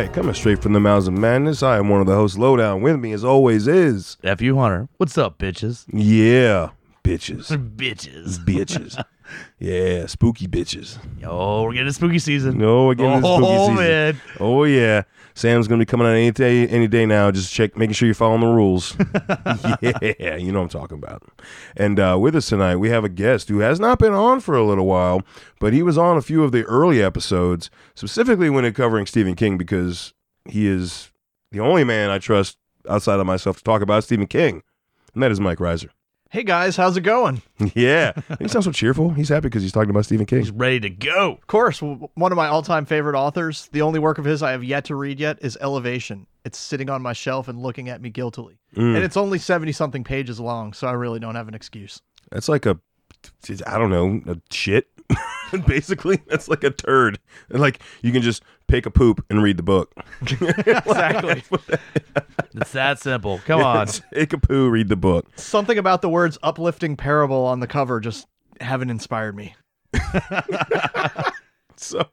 Right, coming straight from the mouths of madness. I am one of the hosts, Lowdown. With me, as always, is F you Hunter. What's up, bitches? yeah, bitches, bitches. bitches, yeah, spooky bitches. Yo, we're getting a spooky season. No, again, this oh, spooky season. man. Oh yeah, Sam's gonna be coming out any day, any day now. Just check, making sure you're following the rules. yeah, you know what I'm talking about. And uh, with us tonight, we have a guest who has not been on for a little while, but he was on a few of the early episodes, specifically when it covering Stephen King, because he is the only man I trust outside of myself to talk about Stephen King, and that is Mike Reiser. Hey guys, how's it going? yeah, he sounds so cheerful. He's happy because he's talking about Stephen King. He's ready to go. Of course, one of my all-time favorite authors. The only work of his I have yet to read yet is Elevation. It's sitting on my shelf and looking at me guiltily, Mm. and it's only seventy-something pages long, so I really don't have an excuse. That's like a, I don't know, a shit. Basically, that's like a turd. And like you can just pick a poop and read the book. Exactly. It's that simple. Come on. Take a poo, read the book. Something about the words "uplifting parable" on the cover just haven't inspired me. So,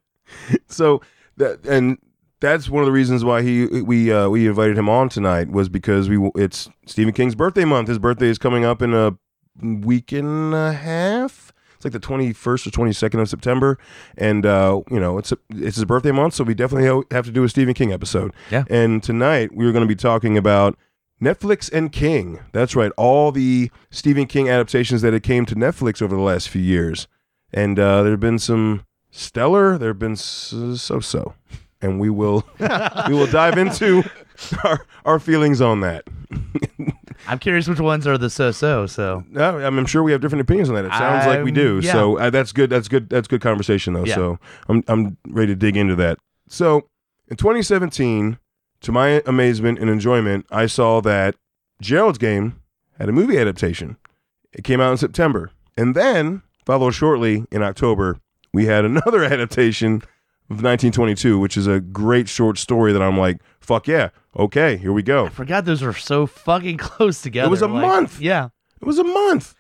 so that and that's one of the reasons why he we uh, we invited him on tonight was because we it's Stephen King's birthday month. His birthday is coming up in a week and a half. Like the twenty first or twenty second of September, and uh, you know it's it's his birthday month, so we definitely have to do a Stephen King episode. Yeah. And tonight we are going to be talking about Netflix and King. That's right, all the Stephen King adaptations that it came to Netflix over the last few years, and uh, there have been some stellar. There have been so so, and we will we will dive into our our feelings on that. I'm curious which ones are the so-so, so. No, I'm sure we have different opinions on that. It sounds like we do. Um, yeah. So uh, that's good. That's good. That's good conversation though. Yeah. So I'm I'm ready to dig into that. So in 2017, to my amazement and enjoyment, I saw that Gerald's Game had a movie adaptation. It came out in September, and then followed shortly in October, we had another adaptation of 1922, which is a great short story that I'm like, fuck yeah, okay, here we go. I forgot those were so fucking close together. It was a like- month. Yeah. It was a month.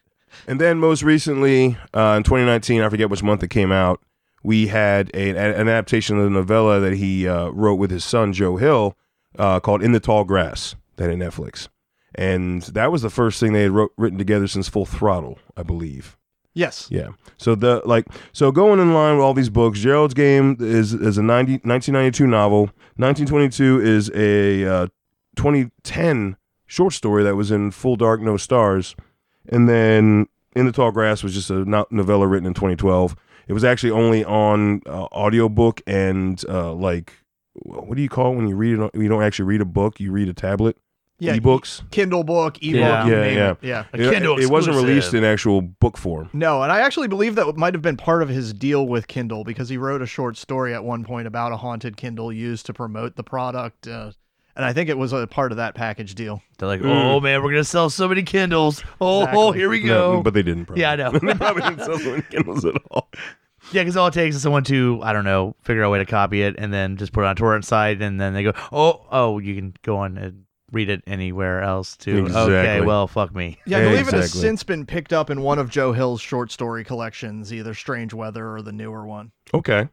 And then most recently, uh, in 2019, I forget which month it came out, we had a, an adaptation of the novella that he uh, wrote with his son, Joe Hill, uh, called In the Tall Grass, that hit Netflix. And that was the first thing they had wrote, written together since Full Throttle, I believe. Yes. Yeah. So the like so going in line with all these books, Gerald's Game is is a 90, 1992 novel. 1922 is a uh, 2010 short story that was in Full Dark No Stars, and then In the Tall Grass was just a no- novella written in 2012. It was actually only on uh, audiobook and uh, like what do you call it when you read it? on- You don't actually read a book; you read a tablet. Yeah. ebooks. Kindle book, ebook, Yeah. Yeah, name yeah. it. Yeah. A It- Kindle it wasn't released in actual book form. No, and I actually believe that might have been part of his deal with Kindle because he wrote a short story at one point about a haunted Kindle used to promote the product. Uh, and I think it was a part of that package deal. They're like, Mm. oh, man, we're going to sell so many Kindles. Oh, Exactly. here we No, go. but they didn't. Probably. Yeah, I know. they probably didn't sell so many Kindles at all. Yeah, because all it takes is someone to, I don't know, figure out a way to copy it and then just put it on a torrent site, and then they go, oh, oh, you can go on and read it anywhere else too. Exactly. Okay, well, fuck me. Yeah, I believe it has since been picked up in one of Joe Hill's short story collections, either Strange Weather or the newer one. Okay, I'll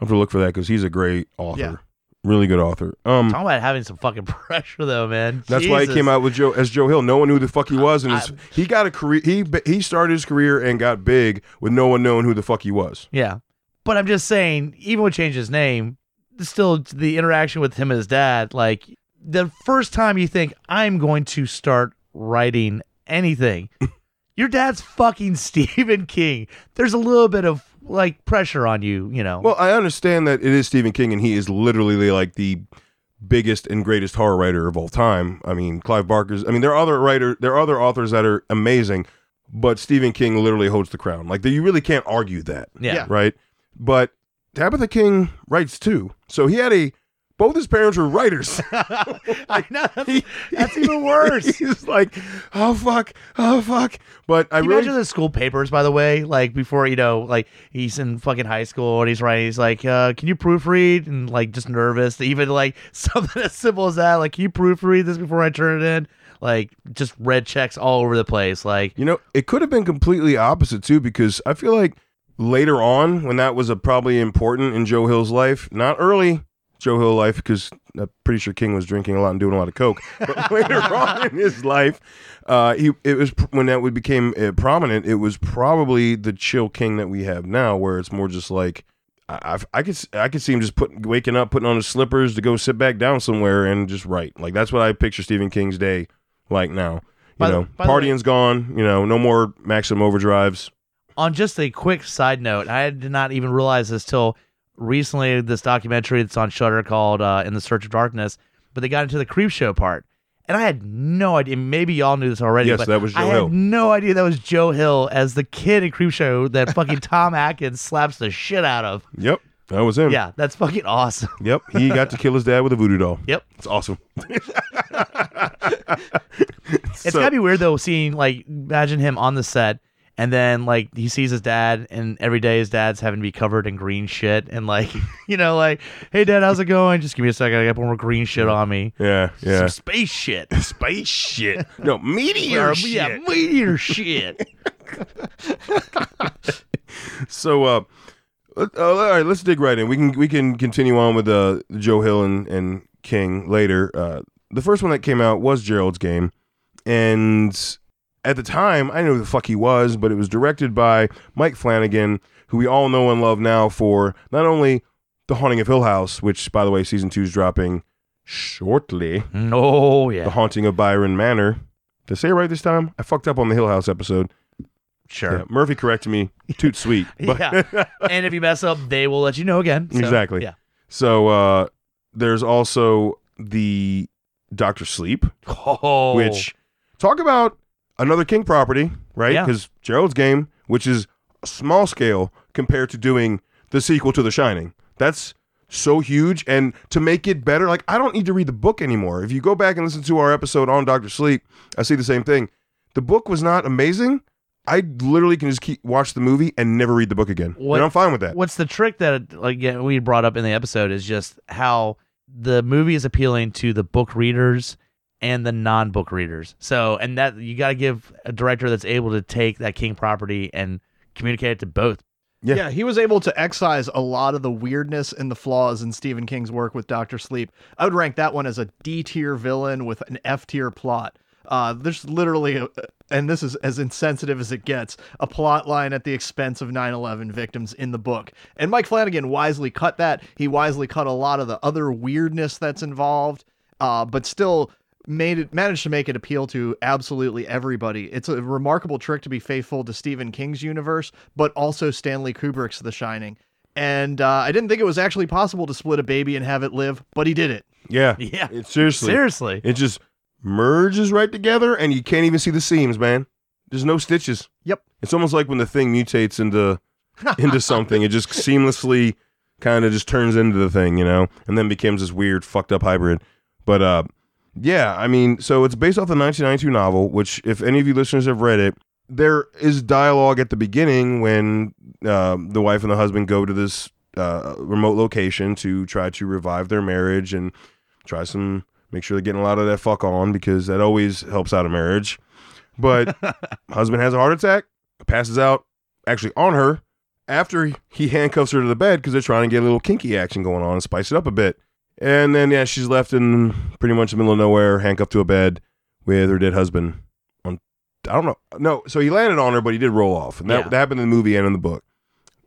have to look for that because he's a great author, Yeah. really good author. Um, Talking about having some fucking pressure, though, man. that's why he came out with Joe as Joe Hill. No one knew who the fuck he was, and his, I- he got a career. He he started his career and got big with no one knowing who the fuck he was. Yeah, but I'm just saying, even when he changed his name, still the interaction with him and his dad, like the first time you think I'm going to start writing anything, your dad's fucking Stephen King. There's a little bit of like pressure on you, you know. Well, I understand that it is Stephen King, and he is literally like the biggest and greatest horror writer of all time. I mean, Clive Barker's. I mean, there are other writer, there are other authors that are amazing, but Stephen King literally holds the crown. Like you really can't argue that. yeah. yeah. right? But Tabitha King writes too. So he had a both his parents were writers. I know that's, that's even worse. He's like, oh fuck, oh fuck. But I Can you really imagine the school papers, by the way, like before you know, like he's in fucking high school and he's writing, he's like, uh, "Can you proofread?" and like just nervous, even like something as simple as that, like, "Can you proofread this before I turn it in?" Like just red checks all over the place. Like, You know, it could have been completely opposite too, because I feel like later on, when that was a probably important in Joe Hill's life, not early Joe Hill life, because I'm pretty sure King was drinking a lot and doing a lot of coke, but later on in his life, uh, he it was when that would became uh, prominent. It was probably the chill King that we have now, where it's more just like. I, I've- I could s- I could see him just put waking up, putting on his slippers to go sit back down somewhere and just write. Like that's what I picture Stephen King's day like now. You By know, by the way- partying's gone. You know, no more maximum overdrives. on just a quick side note, I did not even realize this till recently. This documentary that's on Shudder called uh, "In the Search of Darkness," but they got into the Creepshow part, and I had no idea. Maybe y'all knew this already. Yes, but that was Joe I Hill. had no idea that was Joe Hill as the kid in Creepshow that fucking Tom Atkins slaps the shit out of. Yep, that was him. Yeah, that's fucking awesome. Yep, he got to kill his dad with a voodoo doll. Yep. It's awesome. It's So- gotta be weird though, seeing like imagine him on the set and then like he sees his dad and every day his dad's having to be covered in green shit and like you know, like, hey dad, how's it going? Just give me a second, I got more green shit on me. Yeah, yeah. Some space shit. Space shit. No, meteor shit. yeah, meteor shit. So, uh, let- uh, all right, let's dig right in. We can we can continue on with uh, Joe Hill and, and King later. Uh, the first one that came out was Gerald's Game, and at the time, I didn't know who the fuck he was, but it was directed by Mike Flanagan, who we all know and love now for not only The Haunting of Hill House, which, by the way, season two is dropping shortly. oh yeah. The. Haunting of Byron Manor. Did I say it right this time? I fucked up on the Hill House episode. Sure. Yeah, Murphy corrected me. Toot sweet. But- Yeah. and if you mess up, they will let you know again. So, Exactly. Yeah. So uh, there's also the Doctor Sleep, Oh which talk about another King property, right? Yeah. Because Gerald's Game, which is small scale compared to doing the sequel to The Shining. That's so huge, and to make it better, like I don't need to read the book anymore. If you go back and listen to our episode on Doctor Sleep, I see the same thing. The book was not amazing. I literally can just keep watch the movie and never read the book again, What- and I'm fine with that. What's the trick that like yeah, we brought up in the episode is just how the movie is appealing to the book readers and the non-book readers. So, and that you got to give a director that's able to take that King property and communicate it to both. Yeah. Yeah. he was able to excise a lot of the weirdness and the flaws in Stephen King's work with Doctor Sleep. I would rank that one as a D tier villain with an F tier plot. Uh, there's literally, a, and this is as insensitive as it gets, a plot line at the expense of 9 11 victims in the book. And Mike Flanagan wisely cut that. He wisely cut a lot of the other weirdness that's involved, uh, but still made it managed to make it appeal to absolutely everybody. It's a remarkable trick to be faithful to Stephen King's universe, but also Stanley Kubrick's The Shining. And uh, I didn't think it was actually possible to split a baby and have it live, but he did it. Yeah, Yeah. It, seriously, Seriously. It just merges right together, and you can't even see the seams, man. There's no stitches. Yep. It's almost like when the thing mutates into into something, it just seamlessly kind of just turns into the thing, you know, and then becomes this weird, fucked up hybrid. But uh, yeah, I mean, so it's based off the 1992 novel, which, if any of you listeners have read it, there is dialogue at the beginning when uh, the wife and the husband go to this uh, remote location to try to revive their marriage and try some make sure they're getting a lot of that fuck on because that always helps out a marriage. But husband has a heart attack, passes out actually on her after he handcuffs her to the bed because they're trying to get a little kinky action going on and spice it up a bit. And then yeah, she's left in pretty much the middle of nowhere, handcuffed to a bed with her dead husband. On I don't know, no. So he landed on her, but he did roll off, and that, Yeah. that happened in the movie and in the book.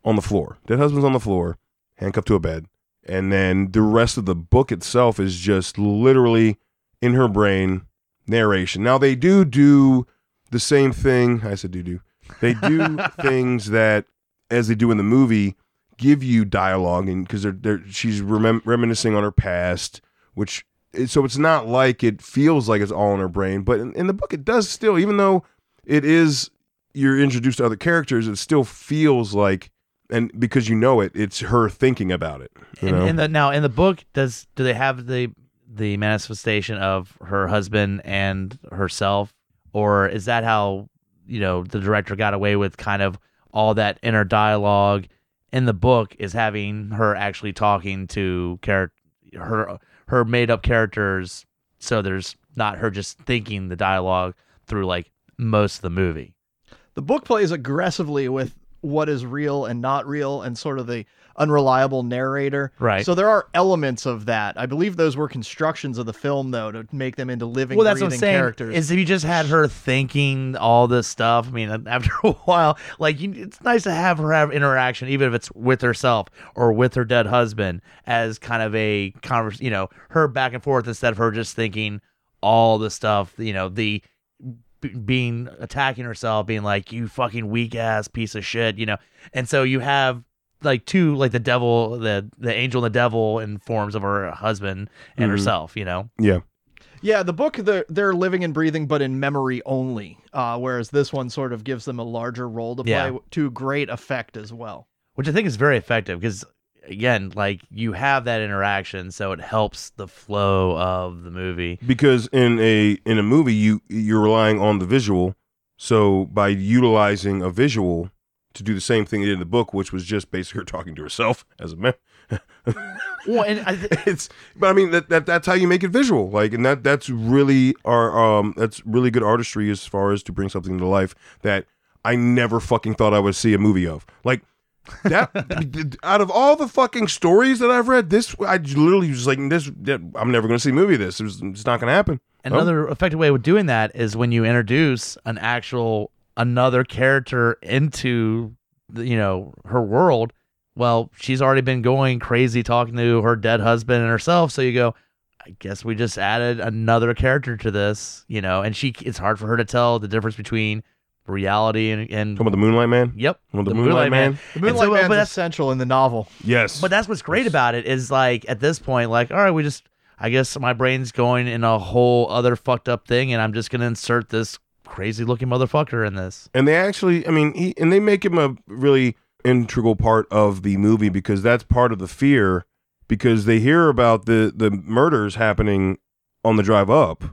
On the floor, dead husband's on the floor, handcuffed to a bed, and then the rest of the book itself is just literally in her brain narration. Now they do do the same thing. I said do do. They do things that, as they do in the movie, give you dialogue, and because they're, they're she's remem- reminiscing on her past, which so it's not like it feels like it's all in her brain, but in, in the book it does still. Even though it is you're introduced to other characters, it still feels like and because you know it, it's her thinking about it. In, know? in the now in the book, does do they have the the manifestation of her husband and herself, or is that how you know the director got away with kind of all that inner dialogue in the book is having her actually talking to character her her made up characters, so there's not her just thinking the dialogue through like most of the movie. The book plays aggressively with what is real and not real and sort of the unreliable narrator. Right. So there are elements of that. I believe those were constructions of the film though to make them into living well, that's what I'm saying. characters. Is if you just had her thinking all this stuff. I mean, after a while, like you, it's nice to have her have interaction, even if it's with herself or with her dead husband, as kind of a convers. You know, her back and forth instead of her just thinking all the stuff. You know, the being attacking herself, being like you fucking weak ass piece of shit. You know, and so you have like two like the devil the the angel and the devil in forms of her husband and Mhm. herself you know yeah. Yeah, the book they're, they're living and breathing, but in memory only. Uh, whereas this one sort of gives them a larger role to play Yeah. to great effect as well. which I think is very effective because again, like you have that interaction, so it helps the flow of the movie. because in a in a movie you you're relying on the visual so by utilizing a visual to do the same thing they did in the book which was just basically her talking to herself as a man. Well, and I th- it's but i mean that, that that's how you make it visual. Like and that that's really our um that's really good artistry as far as to bring something to life that i never fucking thought i would see a movie of. Like that out of all the fucking stories that i've read this i literally was like this that, i'm never going to see a movie of this. It was, it's not going to happen another effective way of doing that is when you introduce an actual another character into the, you know her world. Well, she's already been going crazy talking to her dead husband and herself, so you go. I guess we just added another character to this, you know, and she it's hard for her to tell the difference between reality and, and Talking about the Moonlight Man? yep, Well, the Moonlight Man? The And Moonlight so, Man's but that's- essential in the novel. Yes. But that's what's great about it is like at this point, like, all right, we just, I guess my brain's going in a whole other fucked up thing, and I'm just gonna insert this crazy looking motherfucker in this. and they actually, I mean, he, and they make him a really integral part of the movie because that's part of the fear because they hear about the the murders happening on the drive up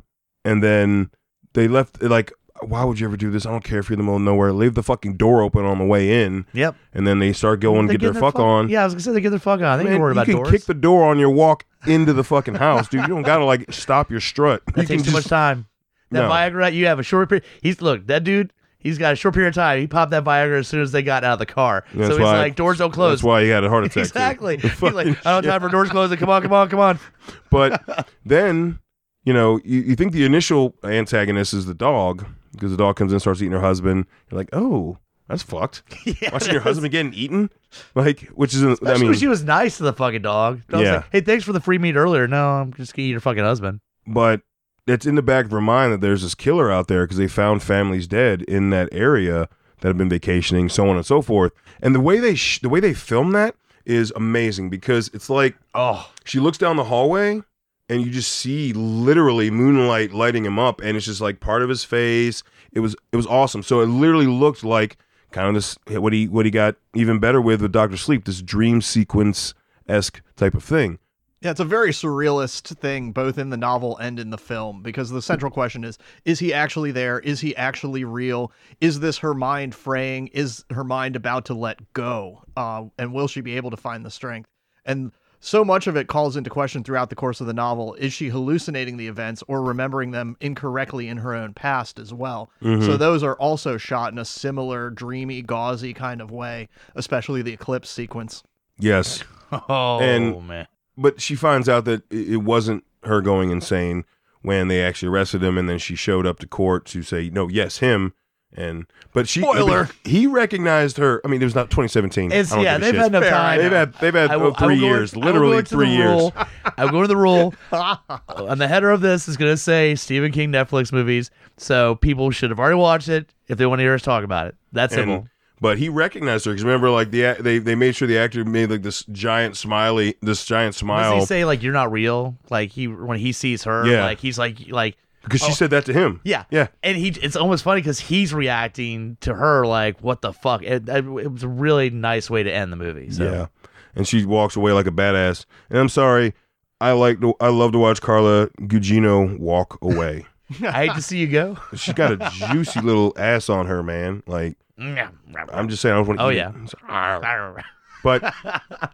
and then they left like why would you ever do this? I don't care if you're in the middle of nowhere. Leave the fucking door open on the way in, Yep. and then they start going They to get their fuck fuck- on. Yeah, I was gonna say they get their fuck on. They Man, ain't worried you about can doors. kick the door on your walk into the fucking house, dude. You don't gotta like stop your strut. that you takes too much time. That No. Viagra, you have a short period. He's look that dude. He's got a short period of time. He popped that Viagra as soon as they got out of the car. That's so he's why- like, doors don't close. That's why he had a heart attack. exactly. He's like, I don't have time for doors closing. Come on, come on, come on. But then, you know, you, you think the initial antagonist is the dog because the dog comes in, starts eating her husband. You're like, oh, that's fucked. Yeah, Watching your husband getting eaten, like, which is, I mean, she was nice to the fucking dog. Yeah. like, hey, thanks for the free meat earlier. No, I'm just gonna eat your fucking husband. but it's in the back of her mind that there's this killer out there because they found families dead in that area that have been vacationing, so on and so forth. And the way they sh- the way they film that is amazing because it's like Oh, she looks down the hallway and you just see literally moonlight lighting him up and it's just like part of his face. It was it was awesome. So it literally looked like kind of this what he what he got even better with with dr sleep this dream sequence esque type of thing Yeah, it's a very surrealist thing, both in the novel and in the film, because the central question is is he actually there? Is he actually real? Is this her mind fraying? Is her mind about to let go? Uh, and will she be able to find the strength? And so much of it calls into question throughout the course of the novel is she hallucinating the events or remembering them incorrectly in her own past as well? So those are also shot in a similar dreamy, gauzy kind of way, especially the eclipse sequence. yes oh And- man. But she finds out that it wasn't her going insane when they actually arrested him and then she showed up to court to say no yes him and but she Spoiler. he recognized her i mean it was not 2017 It's yeah, they've had enough time. they've had they've had oh, will- will three years literally three years rule. I will go to the rule. and the header of this is going to say Stephen King Netflix movies, so people should have already watched it if they want to hear us talk about it. That's And- simple. But he recognized her because remember, like the they they made sure the actor made like this giant smiley, this giant smile. Does he say like you're not real? Like he when he sees her, Yeah. like he's like like because she Oh. said that to him. Yeah. Yeah. And he it's almost funny because he's reacting to her like, what the fuck? It, it, it was a really nice way to end the movie. So. Yeah, and she walks away like a badass. And I'm sorry, I like to, I love to watch Carla Gugino walk away. I hate to see you go. She's got a juicy little ass on her, man. Like I'm just saying, I don't want to. Oh, eat yeah. it. But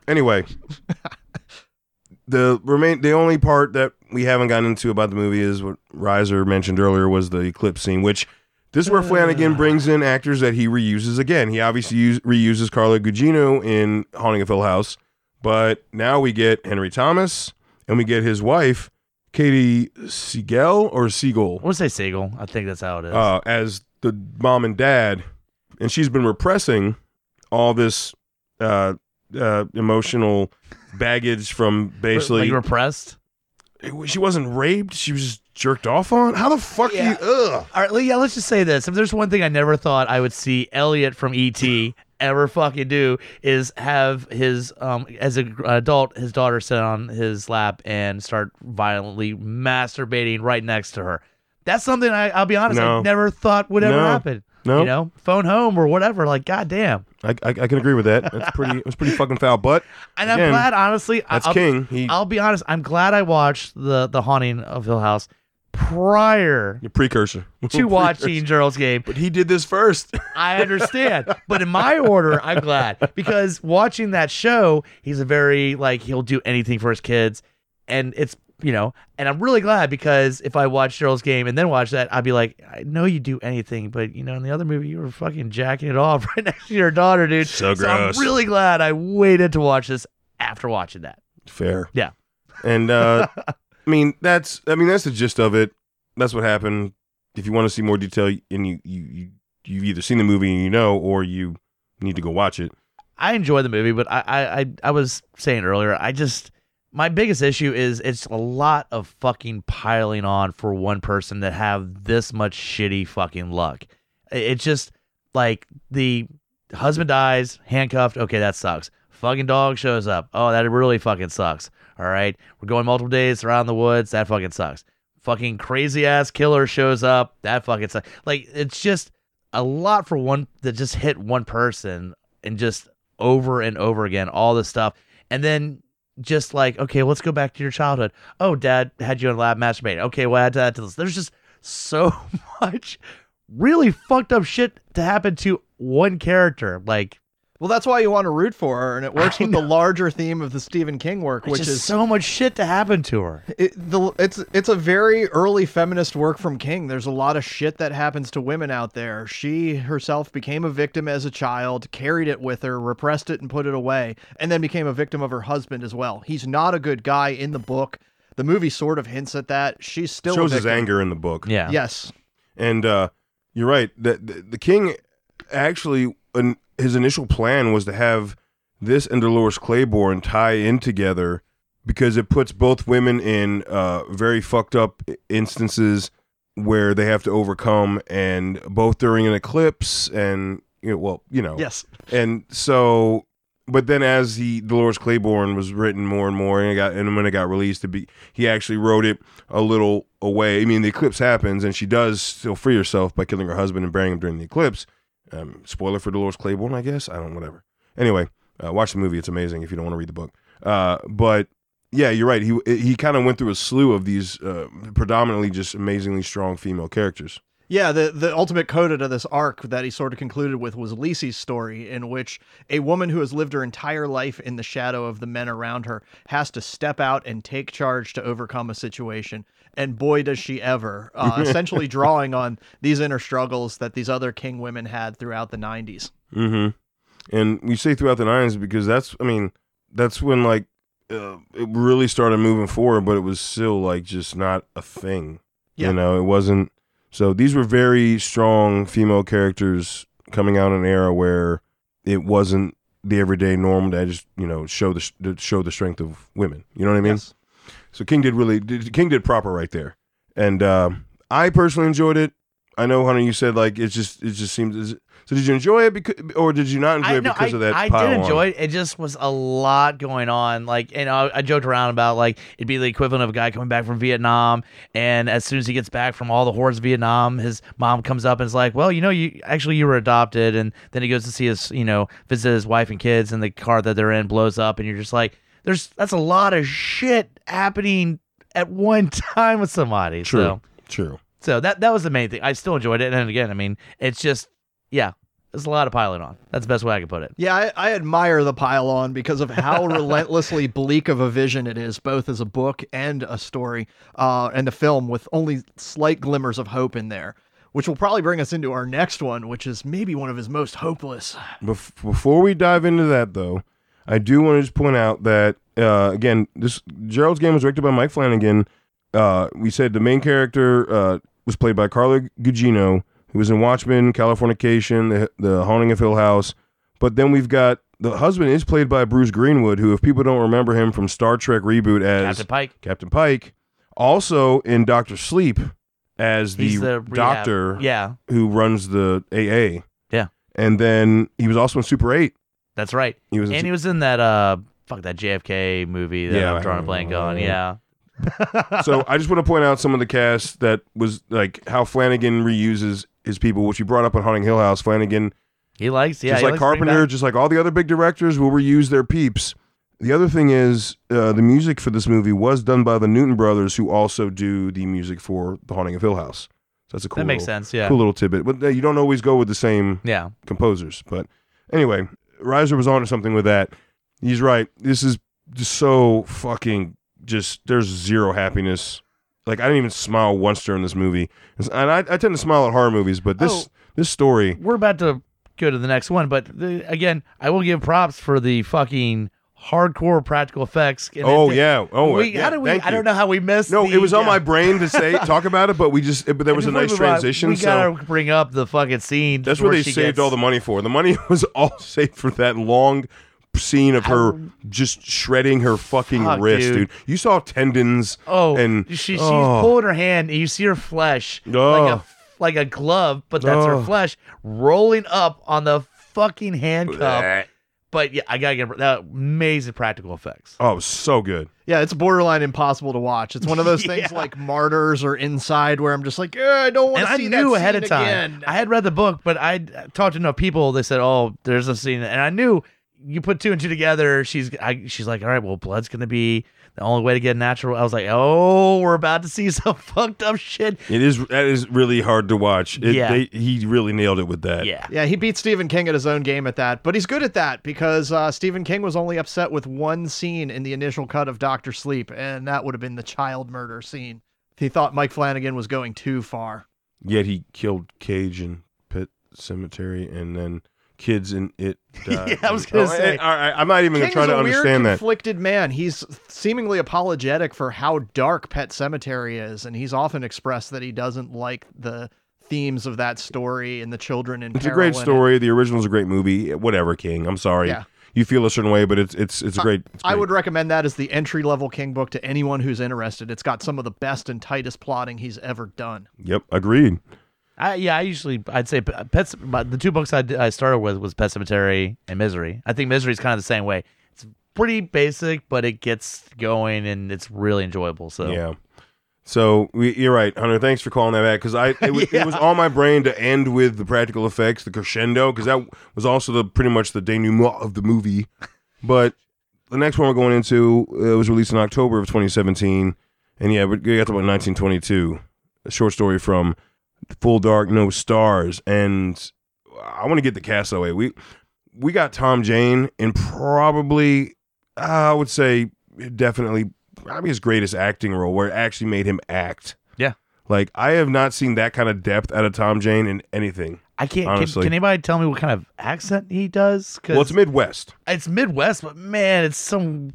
anyway, the remain the only part that we haven't gotten into about the movie is what Reiser mentioned earlier was the eclipse scene, which this is where Flanagan uh. brings in actors that he reuses again. He obviously use, reuses Carla Gugino in Haunting of Hill House, but now we get Henry Thomas and we get his wife Katie Siegel or Siegel I want to say Siegel. I think that's how it is. uh, as the mom and dad, and she's been repressing all this uh, uh, emotional baggage from basically. like repressed. she wasn't raped; she was just jerked off on. How the fuck Yeah. you? Ugh. All right, yeah, let's just say this. If there's one thing I never thought I would see Elliot from ET ever fucking do is have his um as an adult his daughter sit on his lap and start violently masturbating right next to her. That's something I, I'll be honest, I never thought would ever No. happen. No, You know, phone home or whatever. Like, goddamn. I, I I can agree with that. That's pretty. It's pretty fucking foul. But And I'm glad, honestly. That's I'll, King. He I'll be honest. I'm glad I watched the the haunting of Hill House prior your precursor to watching Gerald's game. But he did this first. I understand. but in my order, I'm glad because watching that show, he's a very like he'll do anything for his kids, and it's you know, and I'm really glad because if I watch Gerald's game and then watch that, I'd be like, I know you do anything, but you know, in the other movie, you were fucking jacking it off right next to your daughter, dude. So So I'm really glad I waited to watch this after watching that. Fair. Yeah. And uh I mean that's I mean that's the gist of it. That's what happened. If you want to see more detail and you you, you you've either seen the movie and you know or you need to go watch it. I enjoy the movie, but I, I, I, I was saying earlier, I just my biggest issue is it's a lot of fucking piling on for one person to have this much shitty fucking luck. It's just like the husband dies, handcuffed. Okay, that sucks. Fucking dog shows up. Oh, that really fucking sucks. All right, we're going multiple days around the woods. That fucking sucks. Fucking crazy ass killer shows up. That fucking sucks. Like it's just a lot for one that just hit one person and just over and over again all this stuff and then just like okay let's go back to your childhood oh dad had you in lab masturbating okay well add to that to this there's just so much really fucked up shit to happen to one character like Well, that's why you want to root for her, and it works I with the larger theme of the Stephen King work, which which is is so much shit to happen to her it, the, it's it's a very early feminist work from King. There's a lot of shit that happens to women out there. She herself became a victim as a child, carried it with her, repressed it and put it away, and then became a victim of her husband as well. He's not a good guy in the book. The movie sort of hints at that. She's still Shows a his anger in the book. yeah Yes. And uh you're right. The, the the king actually an, his initial plan was to have this and Dolores Claiborne tie in together because it puts both women in uh, very fucked up instances where they have to overcome, and both during an eclipse, and you know, well, you know, Yes. and so. But then, as he Dolores Claiborne was written more and more, and it got and when it got released, to be he actually wrote it a little away. I mean, the eclipse happens, and she does still free herself by killing her husband and burying him during the eclipse. Um, spoiler for Dolores Claiborne, I guess. I don't, whatever. Anyway, uh, watch the movie; it's amazing if you don't want to read the book. Uh, but yeah, you're right. He he kind of went through a slew of these uh, predominantly just amazingly strong female characters. Yeah, the, the ultimate coda to this arc that he sort of concluded with was Lisey's Story, in which a woman who has lived her entire life in the shadow of the men around her has to step out and take charge to overcome a situation. And boy, does she ever, uh, essentially drawing on these inner struggles that these other king women had throughout the 90s. Mm-hmm. And we say throughout the 90s because that's, I mean, that's when like uh, it really started moving forward, but it was still like just not a thing. Yeah. You know, it wasn't. So these were very strong female characters coming out in an era where it wasn't the everyday norm that just you know show the to show the strength of women. You know what I mean? Yes. So King did really did, King did proper right there, and um, I personally enjoyed it. I know, Hunter. You said like it just it just seems. So did you enjoy it because, or did you not enjoy I, it no, because I, of that? I did on? enjoy it. It just was a lot going on. Like, and I, I joked around about like it'd be the equivalent of a guy coming back from Vietnam, and as soon as he gets back from all the hordes of Vietnam, his mom comes up and is like, "Well, you know, you actually you were adopted," and then he goes to see his, you know, visit his wife and kids, and the car that they're in blows up, and you're just like, "There's that's a lot of shit happening at one time with somebody." True. So, True. so that that was the main thing. I still enjoyed it, and again, I mean, it's just yeah, there's a lot of piling on. That's the best way I can put it. Yeah, I, I admire the pile on because of how relentlessly bleak of a vision it is, both as a book and a story, uh, and a film with only slight glimmers of hope in there, which will probably bring us into our next one, which is maybe one of his most hopeless. Bef- before we dive into that, though, I do want to just point out that uh, again, this Gerald's game was directed by Mike Flanagan. Uh, we said the main character uh, was played by Carla Gugino, who was in Watchmen, Californication, the, the Haunting of Hill House. But then we've got the husband is played by Bruce Greenwood, who, if people don't remember him from Star Trek reboot as Captain Pike. Captain Pike, also in Doctor Sleep as the, the doctor Yeah, who runs the AA. Yeah. And then he was also in Super 8. That's right. He was And he was in that uh fuck that JFK movie that Yeah, I'm drawing a blank on. Yeah. so I just want to point out some of the cast that was like how Flanagan reuses his people, which we brought up on Haunting Hill House. Flanagan, He likes yeah, just he like likes to bring Carpenter, back- just like all the other big directors, will reuse their peeps. The other thing is uh, the music for this movie was done by the Newton brothers, who also do the music for The Haunting of Hill House. So that's a cool. That makes little, sense, yeah. Cool little tidbit, but uh, you don't always go with the same Yeah. composers. But anyway, Reiser was on onto something with that. He's right. This is just so fucking just. There's zero happiness. Like I didn't even smile once during this movie, and I, I tend to smile at horror movies, but this Oh. this story. We're about to go to the next one, but the, again, I will give props for the fucking hardcore practical effects. And Oh it- yeah. Oh we, yeah. how did we? I don't know how we missed. No, the- it was on my brain to say talk about it, but we just but there was a nice transition. We so gotta bring up the fucking scene. that's where where they saved gets- all the money for. The money was all saved for that long scene of her just shredding her fucking Fuck, wrist, dude. dude. You saw tendons. Oh, and she, she's oh. pulling her hand, and you see her flesh like Oh. a like a glove, but that's her Oh. flesh rolling up on the fucking handcuff. Bleh. But yeah, I gotta get that amazing practical effects. Oh, so good. Yeah, it's borderline impossible to watch. It's one of those things like Martyrs or Inside where I'm just like, "Eh, I don't want And to I see knew ahead of time. again." I had read the book, but I talked to enough people. They said, "Oh, there's a scene," and I knew you put two and two together. She's, I, she's like, "All right, well, blood's gonna be the only way to get natural." I was like, "Oh, we're about to see some fucked up shit." It is that is really hard to watch. It, Yeah. they, he really nailed it with that. Yeah, Yeah, he beat Stephen King at his own game at that, but he's good at that because uh, Stephen King was only upset with one scene in the initial cut of Doctor Sleep, and that would have been the child murder scene. He thought Mike Flanagan was going too far. Yet he killed Gage in Pet Sematary, and then kids in it. Died. Uh, yeah, I was gonna oh, say. All right, I'm not even gonna try to a weird, understand that. conflicted man. He's seemingly apologetic for how dark Pet Sematary is, and he's often expressed that he doesn't like the themes of that story and the children in It's a great in it. story. The original's a great movie. Whatever, King. I'm sorry. Yeah. You feel a certain way, but it's it's it's a great. It's I would recommend that as the entry level King book to anyone who's interested. It's got some of the best and tightest plotting he's ever done. Yep, agreed. I, yeah. I usually I'd say Pets. The two books I, I started with was Pet Sematary and Misery. I think Misery is kind of the same way. It's pretty basic, but it gets going and it's really enjoyable. So Yeah. So we, you're right, Hunter. Thanks for calling that back because I it, was it was on my brain to end with the practical effects, the crescendo, because that was also the pretty much the denouement of the movie. But the next one we're going into uh, was released in October of 2017, and yeah, we got to about 1922, a short story from Full Dark, No Stars, and I want to get the cast away. We we got Tom Jane in probably I would say definitely probably his greatest acting role where it actually made him act. Yeah. Like I have not seen that kind of depth out of Tom Jane in anything. I can't. Can, Honestly. can anybody tell me what kind of accent he does? 'Cause Well, it's Midwest. it's Midwest, but man, it's some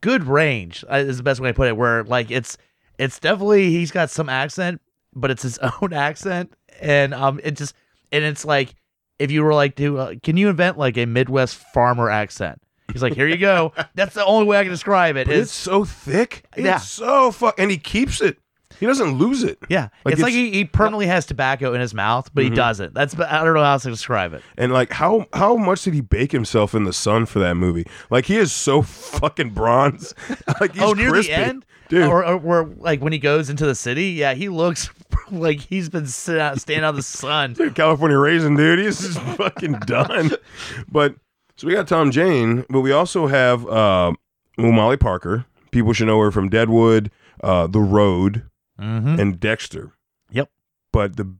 good range. uh, Is the best way to put it. Where like it's it's definitely he's got some accent, but it's his own accent, and um, it just and it's like if you were like, do uh, can you invent like a Midwest farmer accent? He's like, here you go. That's the only way I can describe it. But it's so thick. It's Yeah. so fuck and he keeps it. He doesn't lose it. Yeah, Like, it's, like he, he permanently has tobacco in his mouth, but he doesn't. That's I don't know how else to describe it. And like how how much did he bake himself in the sun for that movie? Like he is so fucking bronze. like he's oh, near crispy. the end, dude. or, or, or like when he goes into the city, yeah, he looks like he's been out, standing out in the sun. Dude, California raisin, dude. He's just fucking done. But so we got Tom Jane, but we also have uh, Molly Parker. People should know her from Deadwood, uh, The Road, Mm-hmm. and Dexter. Yep. But the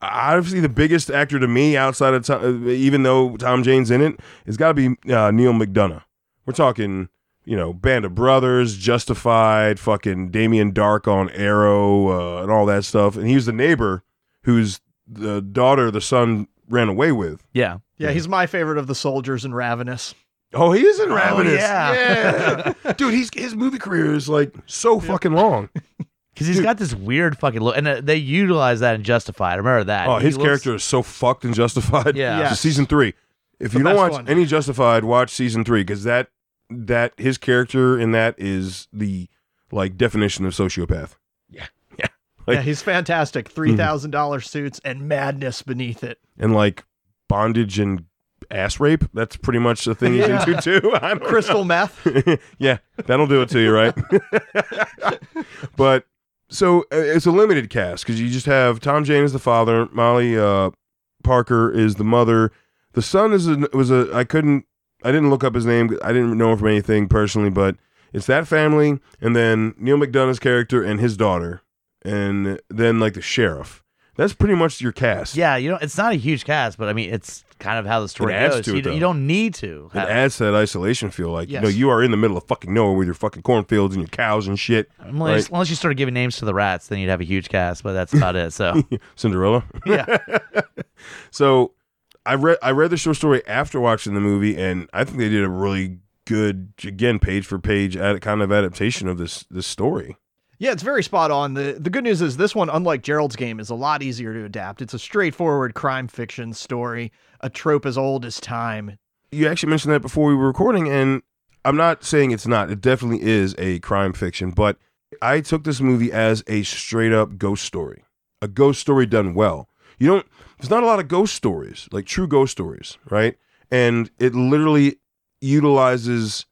obviously the biggest actor to me outside of Tom, even though Tom Jane's in it, it, has got to be uh, Neal McDonough. We're talking, you know, Band of Brothers, Justified, fucking Damien Darhk on Arrow, uh, and all that stuff. And he was the neighbor whose the daughter the son ran away with. Yeah, Yeah, he's my favorite of the soldiers in Ravenous. Oh, he is in Ravenous. yeah. Yeah. dude, he's his movie career is like so fucking long. because he's got this weird fucking look, and uh, they utilize that in Justified. I remember that. Oh, He his looks- character is so fucked and justified. Yeah. It's Yes. season three. If The you don't watch one. any Justified, watch season three because that that his character in that is the like definition of sociopath. Yeah, yeah, Like- yeah, he's fantastic. Three thousand dollars suits and madness beneath it. and like bondage and ass rape. That's pretty much the thing Yeah. he's into too. I don't know. Crystal meth. yeah, that'll do it to you, right? but so uh, it's a limited cast because you just have Tom Jane as the father, Molly uh, Parker is the mother. The son is a, was a I couldn't I didn't look up his name. I didn't know him from anything personally, but it's that family, and then Neal McDonough's character and his daughter, and then like the sheriff. That's pretty much your cast. Yeah, you know, it's not a huge cast, but I mean, it's kind of how the story It adds goes. to it, you, though. you don't need to. It have- adds to that isolation feel. Like you know, you are in the middle of fucking nowhere with your fucking cornfields and your cows and shit. unless, unless you started giving names to the rats, then you'd have a huge cast. But that's about it. So Cinderella. yeah, So I read I read the short story after watching the movie, and I think they did a really good again page for page ad, kind of adaptation of this this story. Yeah, it's very spot on. The the good news is this one, unlike Gerald's game, is a lot easier to adapt. It's a straightforward crime fiction story, a trope as old as time. You actually mentioned that before we were recording, and I'm not saying it's not. It definitely is a crime fiction, but I took this movie as a straight up ghost story, a ghost story done well. You don't. There's not a lot of ghost stories, like true ghost stories, right? And it literally utilizes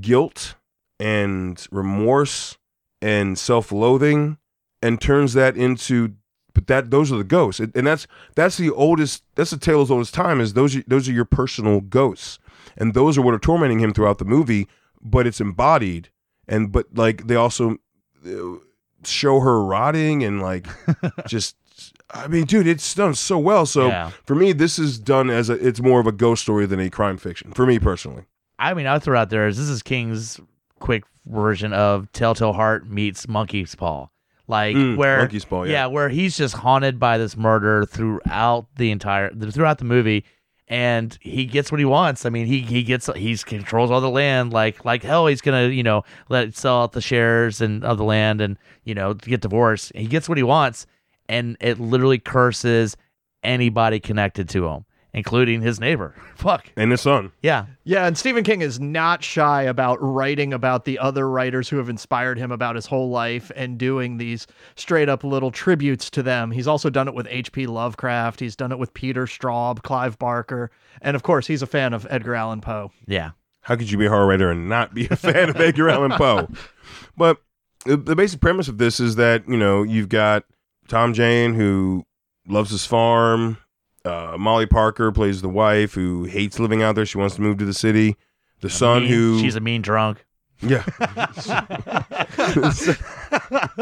guilt and remorse and self-loathing and turns that into but that those are the ghosts. And that's that's the oldest that's the tale as old as time is those are, those are your personal ghosts. And those are what are tormenting him throughout the movie but it's embodied. And but like they also show her rotting and like just i mean dude it's done so well so Yeah. for me this is done as a it's more of a ghost story than a crime fiction for me personally I mean, I throw out there is this is King's quick version of Telltale Heart meets Monkey's Paw, like Mm, where Monkey's Paw, yeah. where he's just haunted by this murder throughout the entire throughout the movie. And he gets what he wants. I mean, he he gets he's controls all the land like like hell. He's gonna you know let sell out the shares and of the land and you know get divorced. He gets what he wants, and it literally curses anybody connected to him, including his neighbor. Fuck and his son yeah, Yeah, and Stephen King is not shy about writing about the other writers who have inspired him about his whole life and doing these straight up little tributes to them. He's also done it with H.P. Lovecraft, he's done it with Peter Straub, Clive Barker, and of course, he's a fan of Edgar Allan Poe. yeah. How could you be a horror writer and not be a fan of Edgar Allan Poe? But the, the basic premise of this is that you know you've got Tom Jane who loves his farm. Uh, Molly Parker plays the wife who hates living out there. She wants to move to the city. The son Mean- who she's a mean drunk. yeah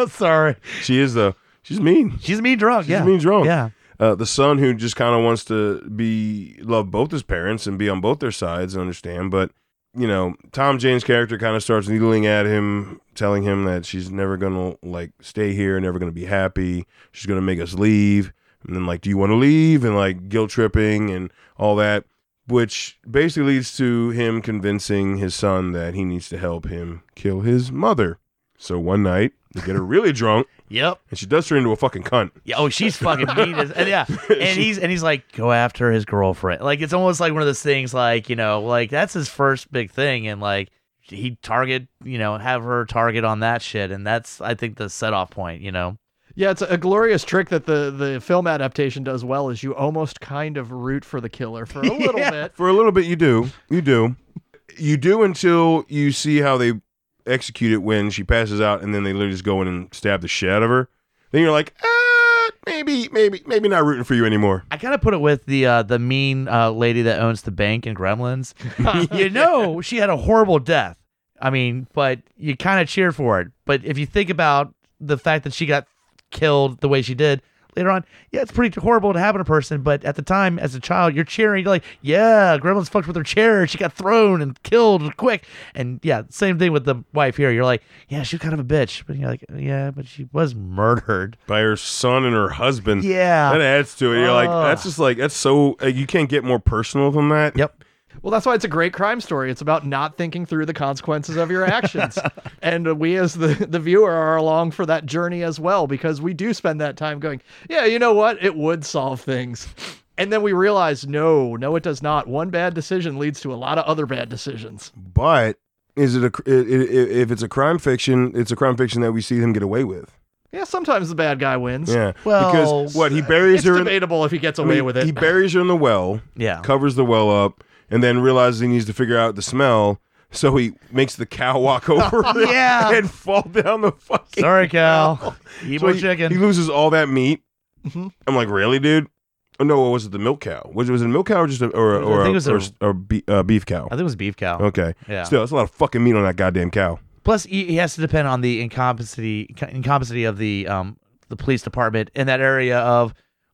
Sorry, she is the she's mean. she's a mean drunk. She's yeah, a mean drunk. Yeah, Uh, the son who just kind of wants to be love both his parents and be on both their sides and understand, but you know, Tom Jane's character kind of starts needling at him, telling him that she's never gonna like stay here, never gonna be happy. She's gonna make us leave, and then like, do you want to leave? And like guilt tripping and all that, which basically leads to him convincing his son that he needs to help him kill his mother. So one night they get her really drunk, yep. and she does turn into a fucking cunt. Yeah, oh, she's fucking mean as and yeah, and he's and he's like go after his girlfriend. Like it's almost like one of those things, like you know, like that's his first big thing, and like he target, you know, have her target on that shit, and that's I think the set off point. You know, Yeah, it's a glorious trick that the the film adaptation does well. Is you almost kind of root for the killer for a little Yeah. bit. For a little bit, you do. You do. You do until you see how they execute it when she passes out, and then they literally just go in and stab the shit out of her. Then you're like, ah, maybe, maybe, maybe not rooting for you anymore. I kind of put it with the uh, the mean uh, lady that owns the bank in Gremlins. you know, she had a horrible death. I mean, but you kind of cheer for it. But if you think about the fact that she got killed the way she did later on, yeah, it's pretty horrible to happen to a person. But at the time, as a child, you're cheering. You're like, yeah, Gremlins fucked with her chair. She got thrown and killed quick. And yeah, same thing with the wife here. You're like, yeah, she was kind of a bitch. But you're like, yeah, but she was murdered. By her son and her husband. Yeah. That adds to it. You're like, that's just like, that's so, like, you can't get more personal than that. Yep. Well, that's why it's a great crime story. It's about not thinking through the consequences of your actions. and uh, we, as the, the viewer, are along for that journey as well because we do spend that time going, yeah, you know what? It would solve things. And then we realize, no, no, it does not. One bad decision leads to a lot of other bad decisions. But is it a if it's a crime fiction, it's a crime fiction that we see him get away with. Yeah, sometimes the bad guy wins. Yeah. Well, because what, he buries It's her in, debatable if he gets I away mean, with it. He buries her in the well. Yeah. covers the well up, and then realizes he needs to figure out the smell. So he makes the cow walk over it Yeah. and fall down the fucking. Sorry, Cal. Eat So more he, chicken. he loses all that meat. Mhm. I'm like, really, dude? Oh no, what was it? The milk cow? Was it was it a milk cow or just a or I or, think a, or, a- or be, uh, beef cow? I think it was beef cow. Okay, Yeah. still, that's a lot of fucking meat on that goddamn cow. Plus, he, he has to depend on the incompetency incompetency of the um the police department in that area of.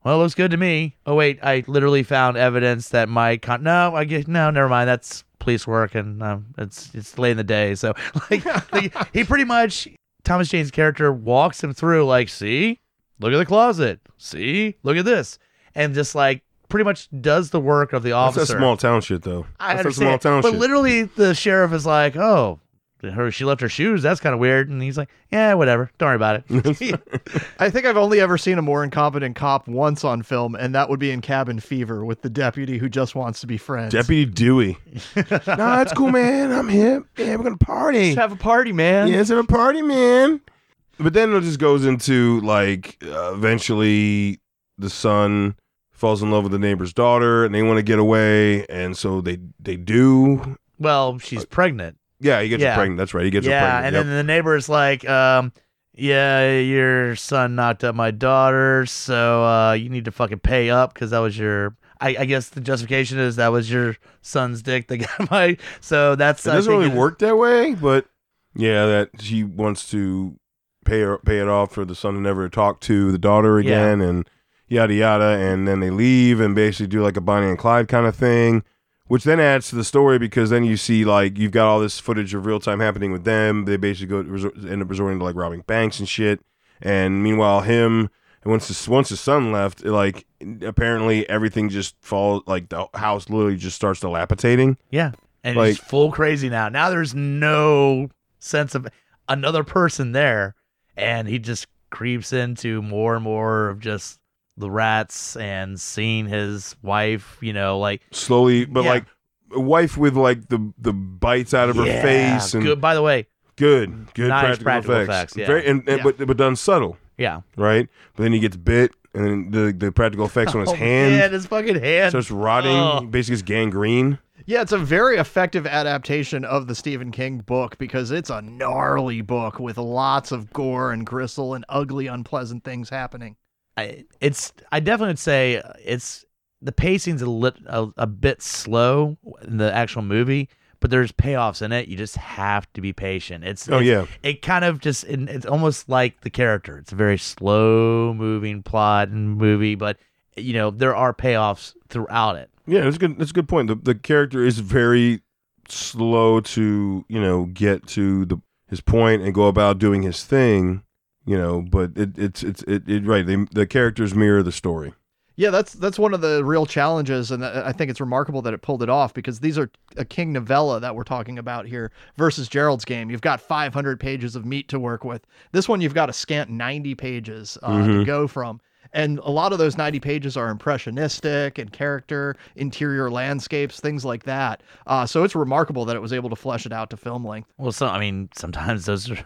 Well, it looks good to me. Oh wait, I literally found evidence that my con- no, I get no, never mind. That's police work, and um, it's it's late in the day. So like, like, he pretty much Thomas Jane's character walks him through like, see, look at the closet, see, look at this, and just like pretty much does the work of the That's officer. that small town shit, though. I that's that small understand. town but shit. literally, the sheriff is like, "Oh, her she left her shoes. That's kind of weird." And he's like, "Yeah, whatever. Don't worry about it." I think I've only ever seen a more incompetent cop once on film, and that would be in Cabin Fever with the deputy who just wants to be friends. Deputy Dewey. nah, it's cool, man. I'm hip. Yeah, we're gonna party. Let's have a party, man. Yeah, let's a party, man. But then it just goes into like uh, eventually the son falls in love with the neighbor's daughter, and they want to get away, and so they they do. well, she's pregnant. Yeah, he gets Yeah. her pregnant. That's right. He gets her yeah, pregnant. and Yep. then the neighbor's like, um, "Yeah, your son knocked up my daughter, so uh, you need to fucking pay up because that was your." I, I guess the justification is that was your son's dick that got my. So that's. it doesn't really work that way, but yeah, that she wants to pay her pay it off for the son to never talk to the daughter Yeah. again, and yada yada, and then they leave and basically do like a Bonnie and Clyde kind of thing. Which then adds to the story because then you see like you've got all this footage of real time happening with them. They basically go resort, end up resorting to like robbing banks and shit. And meanwhile, him once his once his son left, like apparently everything just falls like the house literally just starts dilapidating. Yeah, and Like- he's full crazy now. Now there's no sense of another person there, and he just creeps into more and more of just the rats and seeing his wife. You know, like slowly, but Yeah. like a wife with like the the bites out of her face and good. By the way, good, good Nice practical, practical effects. effects, yeah. Very, and, and Yeah. but but done subtle, yeah, right? But then he gets bit, and then the the practical effects on his Oh, hand man, his fucking hand. starts rotting. Oh. Basically, it's gangrene. Yeah, it's a very effective adaptation of the Stephen King book because it's a gnarly book with lots of gore and gristle and ugly, unpleasant things happening. I, it's I definitely would say it's the pacing's a lit a, a bit slow in the actual movie, but there's payoffs in it. You just have to be patient. It's Oh it's- yeah, it kind of just it- it's almost like the character. It's a very slow moving plot and movie, but you know there are payoffs throughout it. yeah. That's a good. That's a good point. The the character is very slow to you know get to the his point and go about doing his thing. You know, but it, it's it's it, it right. They, the characters mirror the story. Yeah, that's that's one of the real challenges, and I I think it's remarkable that it pulled it off because these are a King novella that we're talking about here versus Gerald's Game. You've got 500 pages of meat to work with. This one, you've got a scant 90 pages uh, to Mhm. go from, And a lot of those 90 pages are impressionistic and character, interior landscapes, things like that. Uh, so it's remarkable that it was able to flesh it out to film length. Well, so I mean, sometimes those are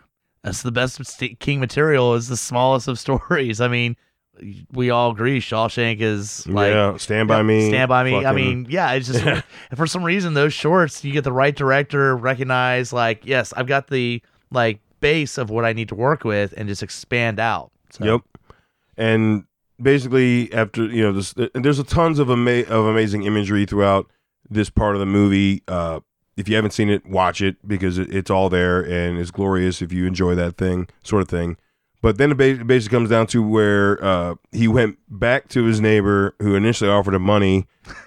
that's the best King material is the smallest of stories. I mean, we all agree Shawshank is like yeah, Stand by Me. Stand by me. I mean, yeah, it's just Yeah. for some reason those shorts you get the right director recognize like yes, I've got the like base of what I need to work with and just expand out. So, Yep. And basically, after you know, this, there's a tons of ama- of amazing imagery throughout this part of the movie. Uh, if you haven't seen it, watch it because it's all there and it's glorious if you enjoy that thing, sort of thing. But then it basically comes down to where uh, he went back to his neighbor who initially offered him money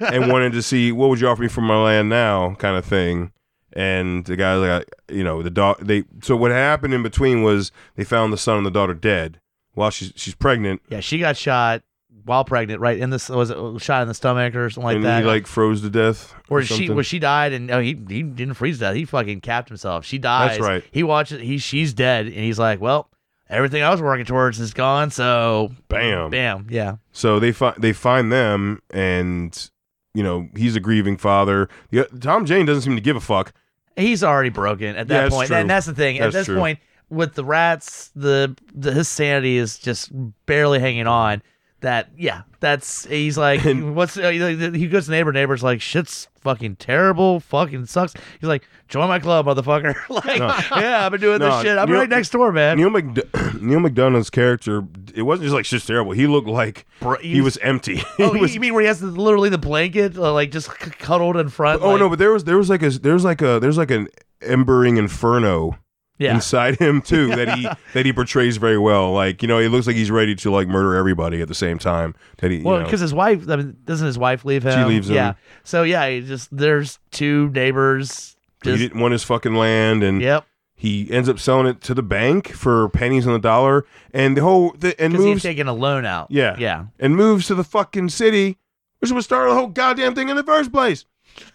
and wanted to see what would you offer me for my land now, kind of thing. And the guy's like, you know, the dog. They so what happened in between was they found the son and the daughter dead while she's she's pregnant, Yeah, she got shot while pregnant, right? In this was it shot in the stomach or something like and that. he like froze to death. Or or she where she died and oh he he didn't freeze to death. He fucking capped himself. She dies. That's right. He watches he she's dead and he's like, Well, everything I was working towards is gone, so Bam. bam. Yeah. So they find they find them, and you know he's a grieving father. The, Tom Jane doesn't seem to give a fuck. He's already broken at that Yeah, point. And that's the thing. At this true. point, with the rats, the, the his sanity is just barely hanging on. That yeah, that's he's like, what's uh, he goes to neighbor, neighbor's like, shit's fucking terrible, fucking sucks. He's like, join my club, motherfucker. like, No. yeah, I've been doing No, this shit. I'm Neal- right next door, man. Neal, McD- Neal McDonough's character, it wasn't just like shit's terrible. He looked like Bro- he was empty. Oh, was- you mean where he has the, literally the blanket, uh, like just c- cuddled in front? oh like- no, but there was there was like a there's like a there's like an embering inferno yeah. inside him too that he that he portrays very well. Like you know, he looks like he's ready to like murder everybody at the same time. That he, Well, because his wife I mean, doesn't his wife leave him? She leaves him. Yeah. So yeah, he just there's two neighbors. he didn't want his fucking land, and yep. he ends up selling it to the bank for pennies on the dollar, and the whole the, and moves taking a loan out. Yeah. Yeah. and moves to the fucking city, which was started the whole goddamn thing in the first place.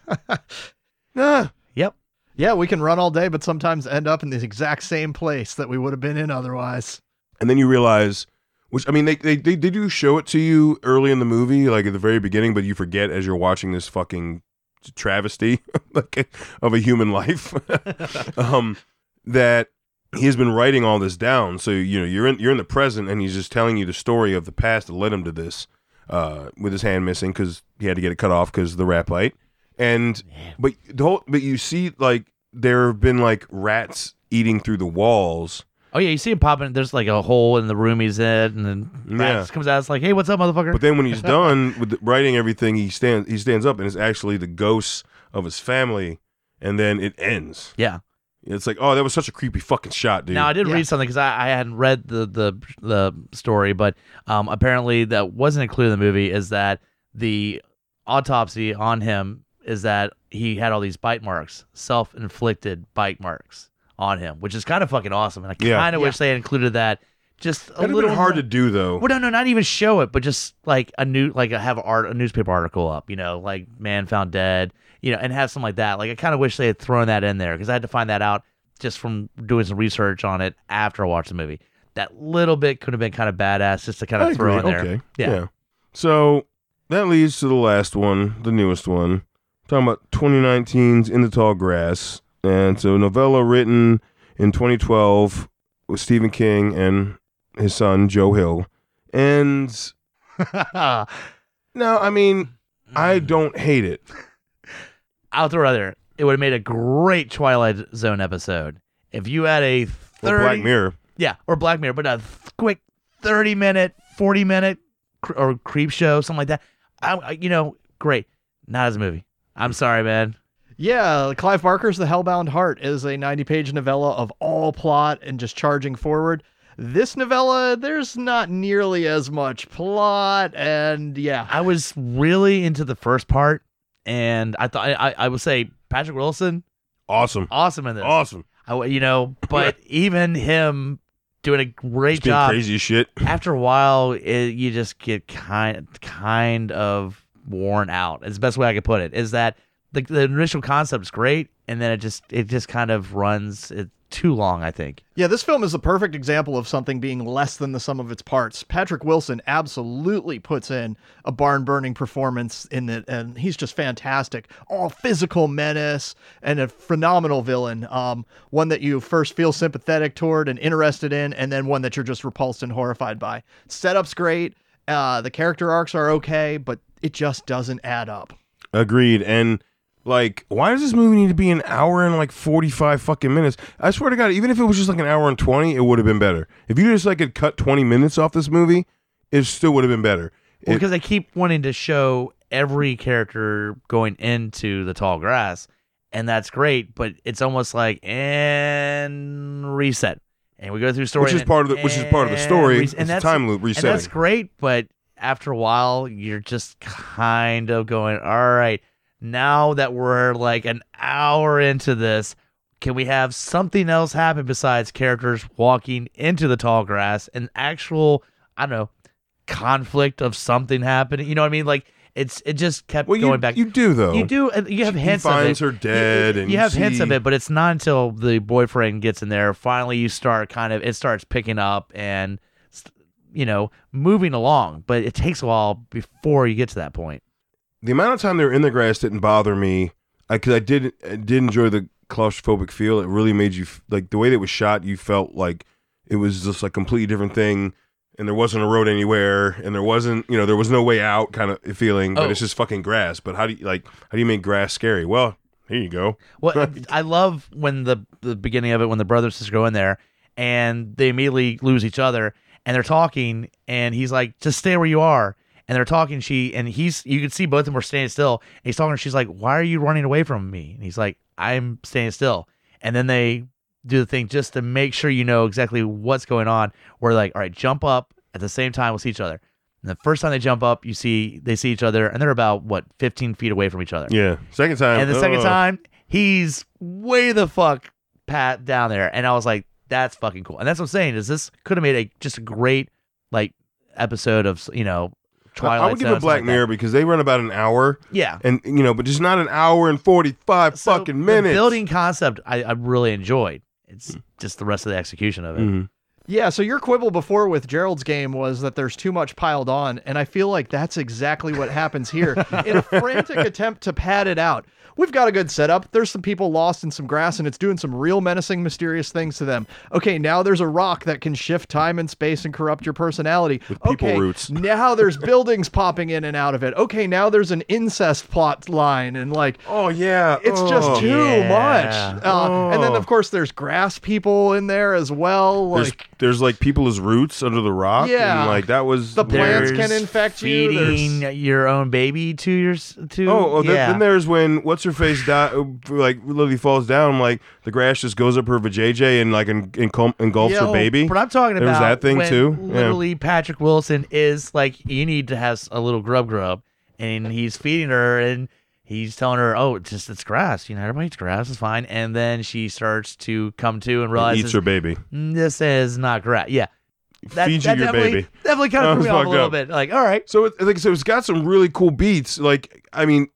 nah. Yeah, we can run all day, but sometimes end up in the exact same place that we would have been in otherwise. And then you realize, which I mean, they, they they they do show it to you early in the movie, like at the very beginning, but you forget as you're watching this fucking travesty like of a human life, um, that he has been writing all this down. So you know you're in you're in the present, and he's just telling you the story of the past that led him to this, uh, with his hand missing because he had to get it cut off because the rat bite, and but the whole but you see like there have been like rats eating through the walls. Oh yeah, you see him popping. There's like a hole in the room he's in, and then Yeah. Rats comes out. It's like, hey, what's up, motherfucker? But then when he's done with the- writing everything, he stands he stands up and it's actually the ghosts of his family, and then it ends. yeah. It's like, oh, that was such a creepy fucking shot, dude. Now I did Yeah. read something because I, I hadn't read the the the story, but um, apparently that wasn't included in the movie. Is that the autopsy on him? Is that he had all these bite marks, self inflicted bite marks on him, which is kind of fucking awesome. And I kind of Yeah. wish they had included that. Just a That'd little hard more- to do though. Well, no, no, not even show it, but just like a new, like a, have art, a newspaper article up, you know, like man found dead, you know, and have something like that. Like I kind of wish they had thrown that in there because I had to find that out just from doing some research on it after I watched the movie. That little bit could have been kind of badass just to kind I of throw in there. Okay. Yeah. So that leads to the last one, the newest one. Talking about 2019's In the Tall Grass. And so, novella written in 2012 with Stephen King and his son, Joe Hill. And no, I mean, I don't hate it. I'll throw it out there. It would have made a great Twilight Zone episode if you had a Or thirty, Black Mirror. yeah, or Black Mirror, but a th- quick thirty minute, forty minute, cr- or Creepshow, something like that. I- you know, great. Not as a movie. I'm sorry, man. Yeah, Clive Barker's The Hellbound Heart is a 90 page novella of all plot and just charging forward. This novella, there's not nearly as much plot, and yeah. I was really into the first part, and I thought I, I would say Patrick Wilson, Awesome. awesome in this. Awesome. I w you know, but even him doing a great It's job. crazy shit. After a while, it, you just get kind kind of worn out. Is the best way I could put it. Is that the, the initial is great, and then it just it just kind of runs it too long. I think. Yeah, this film is the perfect example of something being less than the sum of its parts. Patrick Wilson absolutely puts in a barn burning performance in it, and he's just fantastic. All physical menace and a phenomenal villain. Um, one that you first feel sympathetic toward and interested in, and then one that you're just repulsed and horrified by. Setup's great. Uh, the character arcs are okay, but it just doesn't add up. Agreed. And like, why does this movie need to be an hour and like forty five fucking minutes? I swear to God, even if it was just like an hour and twenty, it would have been better. If you just like had cut twenty minutes off this movie, it still would have been better. Well, It- because they keep wanting to show every character going into the tall grass, and that's great. But it's almost like and reset, and we go through story, which is part of the which is part of the story. res- it's and a that's time loop and resetting. that's great. But after a while, you're just kind of going, all right, now that we're like an hour into this. Can we have something else happen besides characters walking into the tall grass and actual, I don't know, conflict of something happening? You know what I mean? Like it's it just kept well, going you, back. you do though. You do, and you have He hints finds of it. her dead, You, you you have hints of it, but it's not until the boyfriend gets in there. Finally, you start kind of it starts picking up and you know moving along, but it takes a while before you get to that point. the amount of time they were in the grass didn't bother me because I did I did enjoy the claustrophobic feel. It really made you like the way that it was shot. You felt like it was just a completely different thing, and there wasn't a road anywhere, and there wasn't you know there was no way out kind of feeling. But Oh. it's just fucking grass. But how do you like how do you make grass scary? Well, here you go. Well, I love when the the beginning of it when the brothers sister go in there and they immediately lose each other and they're talking and he's like, just stay where you are. And they're talking, she and he's you can see both of them were standing still. And he's talking, she's like, Why are you running away from me? And he's like, I'm staying still. And then they do the thing just to make sure you know exactly what's going on. Where like, all right, jump up at the same time, we'll see each other. And the first time they jump up, you see they see each other and they're about what, 15 feet away from each other. Yeah, second time. And the second uh, time, he's way the fuck pat down there, and I was like, "That's fucking cool." And that's what I'm saying is this could have made a just a great like episode of you know I- Twilight. I would give it Black like Mirror because they run about an hour. Yeah, and you know, but just not an hour and forty five So fucking the minutes. building concept, I, I really enjoyed. It's just the rest of the execution of it. Mhm. Yeah, so your quibble before with Gerald's game was that there's too much piled on, and I feel like that's exactly what happens here. In a frantic attempt to pad it out, we've got a good setup. There's some people lost in some grass, and it's doing some real menacing, mysterious things to them. Okay, now there's a rock that can shift time and space and corrupt your personality. With people okay, roots. now there's buildings popping in and out of it. Okay, now there's an incest plot line, and like Oh yeah, it's Oh. just too Yeah. much. Uh, And then, Oh. of course, there's grass people in there as well. Like there's like people as roots under the rock. Yeah. and, like that was The plants can infect you, Feeding there's- your own baby to your to Oh, oh then, yeah. then there's when what's her face die, like literally falls down, like the grass just goes up her vajayjay and like en- encul- engulfs Yeah, her baby. But I'm talking There was about that thing, when too? Yeah. Literally, Patrick Wilson is like, you need to have a little grub grub, and he's feeding her, and he's telling her, "Oh, it's just it's grass. You know, everybody eats grass. It's fine." And then she starts to come to and realizes eats her baby. "Mm, this is not grass. Yeah, that, Feeds that you your definitely, baby. Definitely kind of threw me off a little up. bit. Like, all right, So it, like so it's got some really cool beats. Like I mean,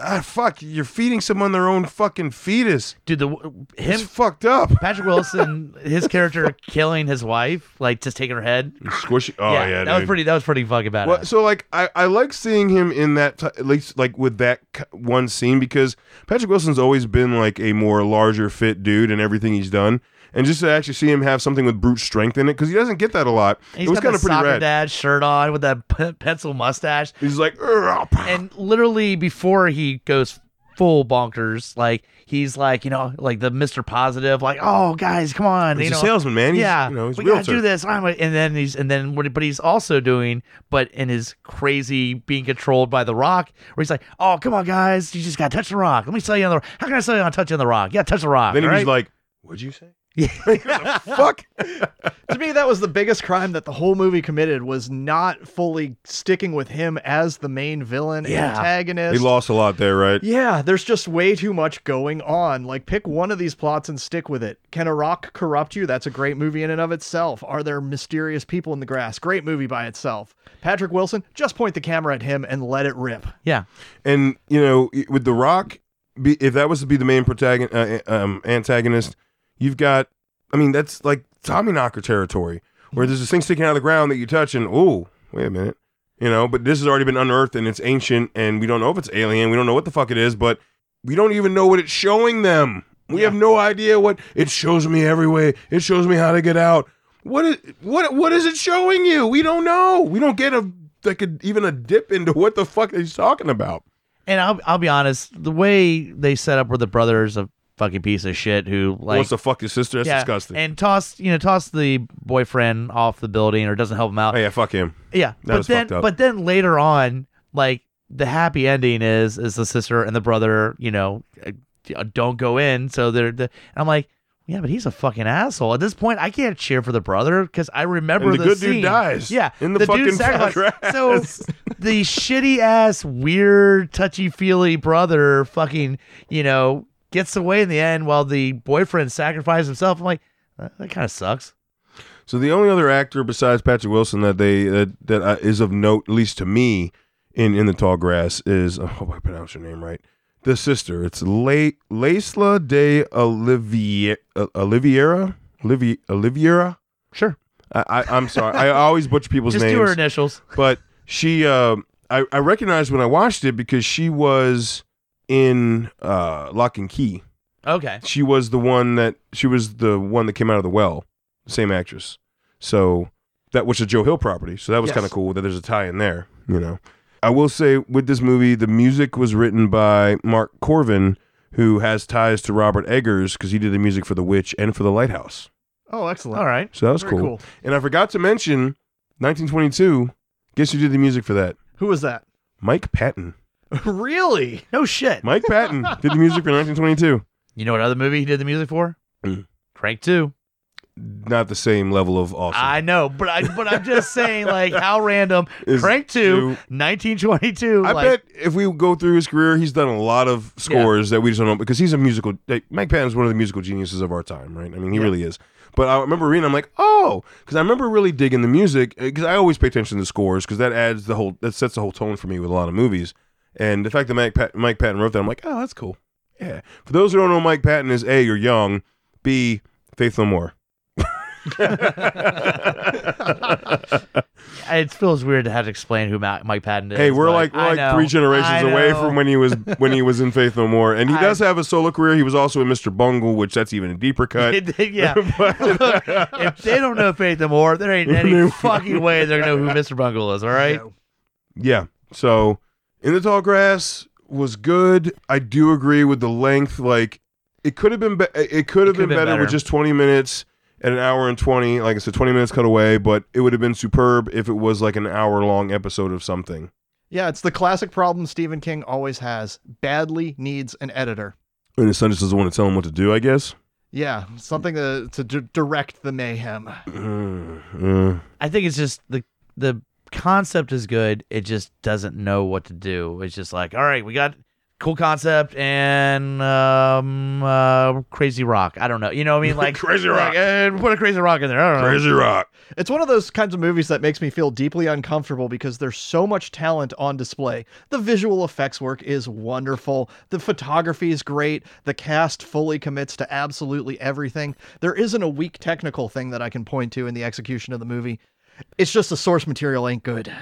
ah, fuck, you're feeding someone their own fucking fetus. dude, the It's him. fucked up. Patrick Wilson, his character killing his wife, like just taking her head. Squishy. Oh yeah, that was pretty. That was pretty fucking bad. Well, so like I, I like seeing him in that t- at least like with that c- one scene because Patrick Wilson's always been like a more larger fit dude in everything he's done, and just to actually see him have something with brute strength in it because he doesn't get that a lot. He's it was kind of pretty rad. dad shirt on with that p- pencil mustache, He's like, "Ugh, and literally before he goes full bonkers, like he's like you know like the Mister Positive, like oh guys, come on, he's you a know, salesman, man. He's, yeah, you know, he's a we gotta do this. I'm a, and then he's and then what- but he's also doing, but in his crazy being controlled by the Rock, where he's like, oh come on guys, you just gotta touch the Rock. Let me sell you on the. How can I sell you on touching the Rock? Yeah, touch the Rock. Then he's right? like, "What'd you say?" Yeah. Fuck. to me that was the biggest crime that the whole movie committed was not fully sticking with him as the main villain Yeah. antagonist. He lost a lot there, right? yeah, there's just way too much going on. Like, pick one of these plots and stick with it. Can a rock corrupt you? That's a great movie in and of itself. Are there mysterious people in the grass? Great movie by itself. Patrick Wilson, just point the camera at him and let it rip. yeah. And you know, with The Rock, be, if that was to be the main protagonist, uh, um, antagonist, you've got I mean, that's like Tommy Knocker territory, where there's this thing sticking out of the ground that you touch, and oh, wait a minute, you know. But this has already been unearthed, and it's ancient, and we don't know if it's alien. We don't know what the fuck it is, but we don't even know what it's showing them. We have no idea what it shows me every way. It shows me how to get out. What is what what is it showing you? We don't know. We don't get a like a, even a dip into what the fuck he's talking about. And I'll I'll be honest, the way they set up where the brother's a fucking piece of shit who like Wants to fuck his sister? That's yeah, disgusting. and toss you know toss the boyfriend off the building or doesn't help him out. oh yeah, fuck him. Yeah, That but then but then later on, like the happy ending is is the sister and the brother, you know, uh, don't go in. So they're the. I'm like, yeah, but he's a fucking asshole. At this point, I can't cheer for the brother because I remember And the good dude dies Yeah, in the dude fucking sacrificed. So the shitty ass, weird, touchy feely brother, fucking, you know, gets away in the end while the boyfriend sacrifices himself. I'm like, uh, that kind of sucks. So the only other actor besides Patrick Wilson that they that, that uh, is of note, at least to me, in in the tall grass is I hope I pronounce her name right. The sister. It's La- Laysla de Olivier uh, Oliviera Olivier Oliviera. Sure, I, I I'm sorry. I always butcher people's just names. Just do her initials. but she um I, I recognized when I watched it because she was in uh Locke and Key. Okay. She was the one that she was the one that came out of the well. Same actress. So that was a Joe Hill property. So that was Yes. kind of cool that there's a tie in there, you know. I will say with this movie, the music was written by Mark Korven, who has ties to Robert Eggers because he did the music for The Witch and for The Lighthouse. Oh, excellent. All right. So that was cool. cool. And I forgot to mention 1922. Guess who did the music for that? Who was that? Mike Patton. really? No shit. Mike Patton did the music for 1922. You know what other movie he did the music for? Crank Two. Not the same level of awesome. I know, but I but I'm just saying like how random. Is Crank Two, two- 1922. I like, bet if we go through his career, he's done a lot of scores that we just don't know because he's a musical. Like, Mike Patton's one of the musical geniuses of our time, right? I mean, he Yeah. really is. But I remember reading, I'm like, oh, because I remember really digging the music because I always pay attention to the scores because that adds the whole that sets the whole tone for me with a lot of movies. And the fact that Mike, Pat, Mike Patton wrote that, I'm like, oh, that's cool. Yeah. For those who don't know, Mike Patton is a you're young, b Faith No More. it feels weird to have to explain who Ma- Mike Patton is. Hey, we're but like we're like know, three generations away from when he was when he was in Faith No More, and he I- does have a solo career. He was also in Mr. Bungle, which that's even a deeper cut. yeah. But- Look, if they don't know Faith No More, there ain't any fucking way they're gonna know who Mr. Bungle is. All right. No. yeah. So, in the tall grass was good. I do agree with the length. Like, it could have been. Be- it could have could've been, been better, with just twenty minutes and an hour and twenty. Like I said, twenty minutes cut away, but it would have been superb if it was like an hour long episode of something. Yeah, it's the classic problem Stephen King always has. Badly needs an editor. And his son just doesn't want to tell him what to do. I guess. Yeah, something to to d- direct the mayhem. Mm, uh. I think it's just the the concept is good. It just doesn't know what to do. It's just like, all right, we got cool concept and um uh crazy rock. I don't know. You know what I mean? Like Crazy like, rock. uh, put a crazy rock in there. I don't know. Crazy rock. It's one of those kinds of movies that makes me feel deeply uncomfortable because there's so much talent on display. The visual effects work is wonderful. The photography is great. The cast fully commits to absolutely everything. There isn't a weak technical thing that I can point to in the execution of the movie. It's just the source material ain't good.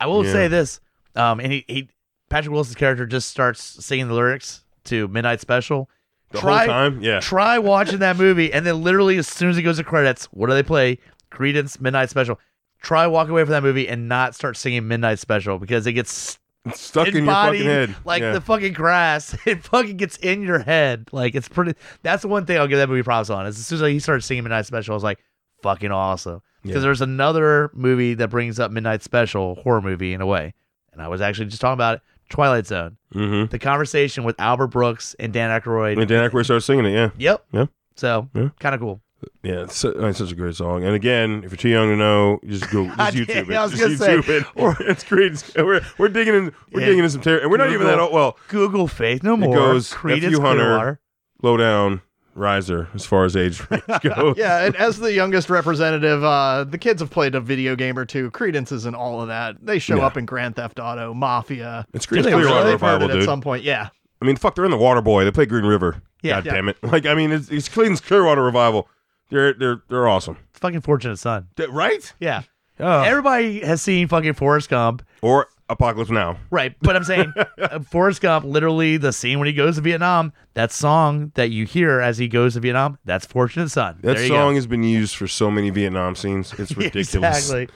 I will Yeah. say this. Um and he, he Patrick Wilson's character just starts singing the lyrics to Midnight Special. The Try- whole time, yeah. Try watching that movie and then literally as soon as it goes to credits, what do they play? Creedence Midnight Special. Try walking away from that movie and not start singing Midnight Special because it gets It's stuck in your fucking head. like yeah. the fucking grass. It fucking gets in your head. Like it's pretty. That's the one thing I'll give that movie props on. Is as soon as he started singing Midnight Special, I was like, fucking awesome. Because Yeah. there's another movie that brings up Midnight Special horror movie in a way, and I was actually just talking about it. Twilight Zone. Mhm. The conversation with Albert Brooks and Dan Aykroyd. And Dan Aykroyd started singing it. Yeah, Yep. Yeah. So Yeah. kind of cool. yeah. It's, it's such a great song. And again, if you're too young to know, just go just YouTube it. I was just gonna say, YouTube it. Or it's great. We're we're digging in. We're Yeah. digging in some territory. And we're not even that Google- old. Well, Google Faith No More. goes Creedence F.U. Hunter. Clearwater. low down riser as far as age range goes. Yeah, and as the youngest representative, uh, the kids have played a video game or two. Credences isn't all of that. They show Yeah. up in Grand Theft Auto, Mafia. It's Do great. they Clearwater really? They've revival, it at some point. Yeah. I mean, fuck, they're in the Water Boy. They play Green River. Yeah. God Yeah. damn it. Like, I mean, it's, it's Creedence Clearwater revival. They're they're they're awesome. Fucking Fortunate Son. Right? Yeah. Oh. Everybody has seen fucking Forrest Gump. or Apocalypse Now. Right. But I'm saying uh, Forrest Gump, literally the scene when he goes to Vietnam, that song that you hear as he goes to Vietnam, that's Fortunate Son. That there song go. has been used for so many Vietnam scenes. It's ridiculous. exactly.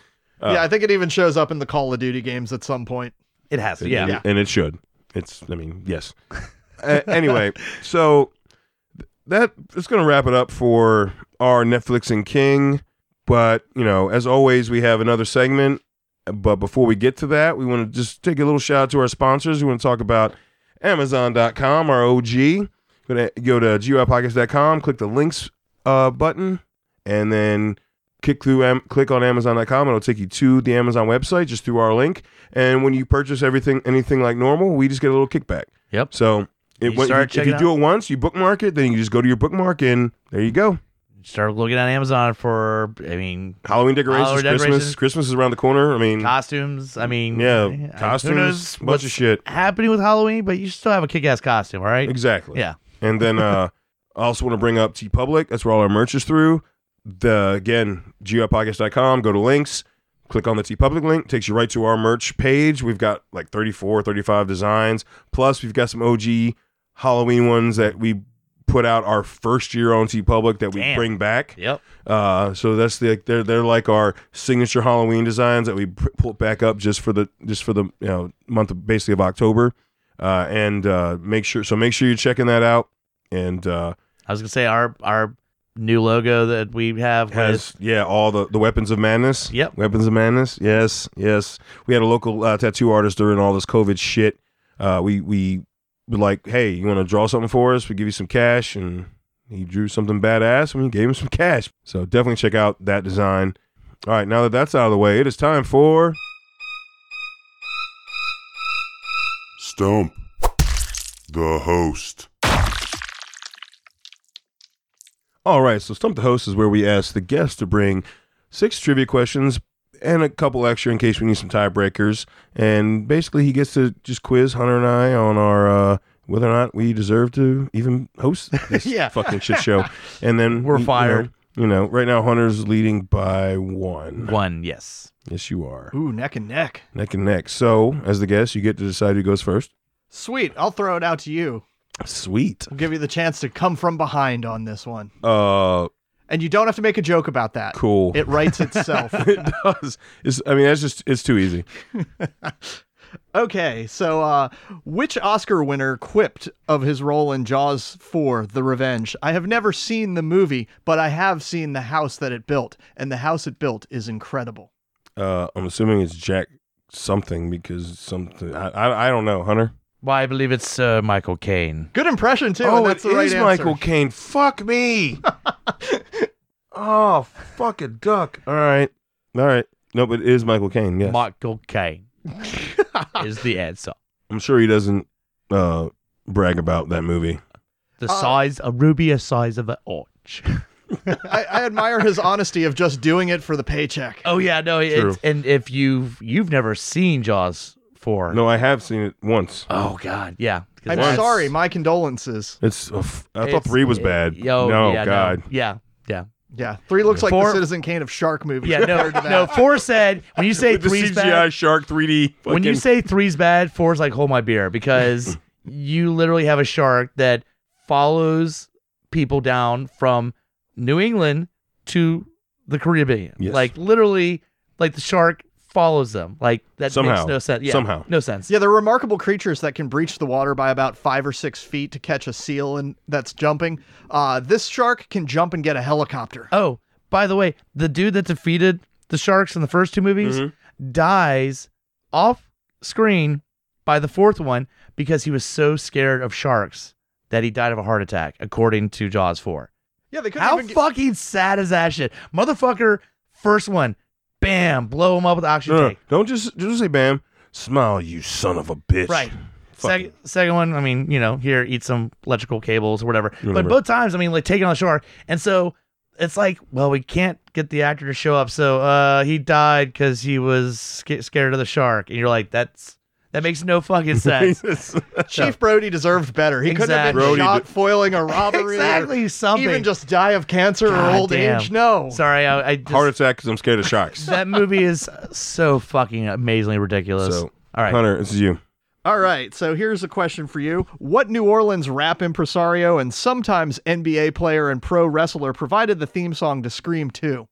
yeah, I think it even shows up in the Call of Duty games at some point. It has to. Yeah. and, and it should. It's. I mean, yes. A- anyway, so that is going to wrap it up for our Netflix and King. But you know, as always, we have another segment. But before we get to that, we want to just take a little shout out to our sponsors. We want to talk about Amazon.com, our OG. Go to, go to GUIPodcast.com, click the links uh, button, and then click through Am- click on Amazon.com. It'll take you to the Amazon website just through our link. And when you purchase everything, anything like normal, we just get a little kickback. Yep. So it, You when, start if you, if you do it once, you bookmark it, then you just go to your bookmark, and there you go. Start looking on Amazon for, I mean, Halloween decorations, Halloween Christmas. decorations. Christmas is around the corner. I mean, costumes. I mean, yeah, costumes, bunch of shit. happening with Halloween, but you still have a kick ass costume, all right? Exactly. Yeah. And then uh, I also want to bring up TeePublic. That's where all our merch is through. The again, geopodcast.com. Go to links. Click on the TeePublic link. Takes you right to our merch page. We've got like 34, 35 designs. Plus, we've got some OG Halloween ones that we put out our first year on TeePublic that we Damn. bring back. Yep. Uh, so that's the they're they're like our signature Halloween designs that we p- pull back up just for the just for the you know month of basically of October. Uh, and uh, make sure so make sure you're checking that out. And uh, I was gonna say our our new logo that we have has yeah all the the weapons of madness. Yep. weapons of madness. Yes, yes. We had a local uh, tattoo artist during all this COVID shit. Uh, we we were like, hey, you want to draw something for us? We give you some cash, and he drew something badass, and we gave him some cash. So definitely check out that design. All right, now that that's out of the way, it is time for Stump the host. All right, so Stump the Host is where we ask the guest to bring six trivia questions and a couple extra in case we need some tiebreakers. And basically, he gets to just quiz Hunter and I on our uh, whether or not we deserve to even host this Yeah. fucking shit show. And then We're you know, fired. You know, right now Hunter's leading by one. one. Yes. Yes, you are Ooh, neck and neck. neck and neck. So, as the guest, you get to decide who goes first. Sweet. I'll throw it out to you. Sweet. I'll give you the chance to come from behind on this one. Uh, And you don't have to make a joke about that. cool. It writes itself. it does. It's, I mean, that's just it's too easy. okay, so uh, which Oscar winner quipped of his role in Jaws 4 The Revenge? I have never seen the movie, but I have seen the house that it built, and the house it built is incredible. Uh, I'm assuming it's Jack something because something. I, I, I don't know, Hunter. Why I believe it's uh, Michael Caine. Good impression, too. and that's the right answer. Oh, Michael Caine. Fuck me. oh, fucking duck. All right, all right. No, but it is Michael Caine. Yes, Michael Caine is the answer. I'm sure he doesn't uh, brag about that movie. The Uh, size, a ruby, a size of an orange. I, I admire his honesty of just doing it for the paycheck. oh yeah, no, True. it's, and if you've you've never seen Jaws four, No, I have seen it once. oh god, yeah. 'cause I'm that's- sorry, my condolences. It's. Uh, f- I thought it's- three was bad. Yo, no, yeah, God. no, yeah, yeah, Yeah, three looks like Four- the Citizen Kane of shark movies. yeah. No, compared to that. no. Four said when you say With the three's CGI bad, shark 3D. when you say three's bad, four's like hold my beer because you literally have a shark that follows people down from New England to the Caribbean. Yes. Like literally, like the shark follows them. Like that Somehow. makes no sense. Yeah, Somehow. no sense. Yeah, they're remarkable creatures that can breach the water by about five or six feet to catch a seal and that's jumping. Uh, this shark can jump and get a helicopter. Oh, by the way, the dude that defeated the sharks in the first two movies Mm-hmm. dies off screen by the fourth one because he was so scared of sharks that he died of a heart attack, according to Jaws 4. Yeah, they couldn't How even get- fucking sad is that shit? Motherfucker, first one, bam, blow him up with the oxygen No, no, tank. don't just just say bam. Smile, you son of a bitch. Right. Fuck Second, second one, I mean, you know, here, eat some electrical cables or whatever. But both times, I mean, like taking on the shark. And so it's like, well, we can't get the actor to show up. So uh, he died because he was sca- scared of the shark. And you're like, that's That makes no fucking sense. Chief Brody deserved better. He couldn't have been Brody shot d- foiling a robbery. or exactly something. Even just die of cancer God or old damn. age. No. Sorry, I, I just, Heart attack because I'm scared of sharks. that movie is so fucking amazingly ridiculous. So, All right. Hunter, this is you. All right, so here's a question for you. What New Orleans rap impresario and sometimes NBA player and pro wrestler provided the theme song to Scream 2?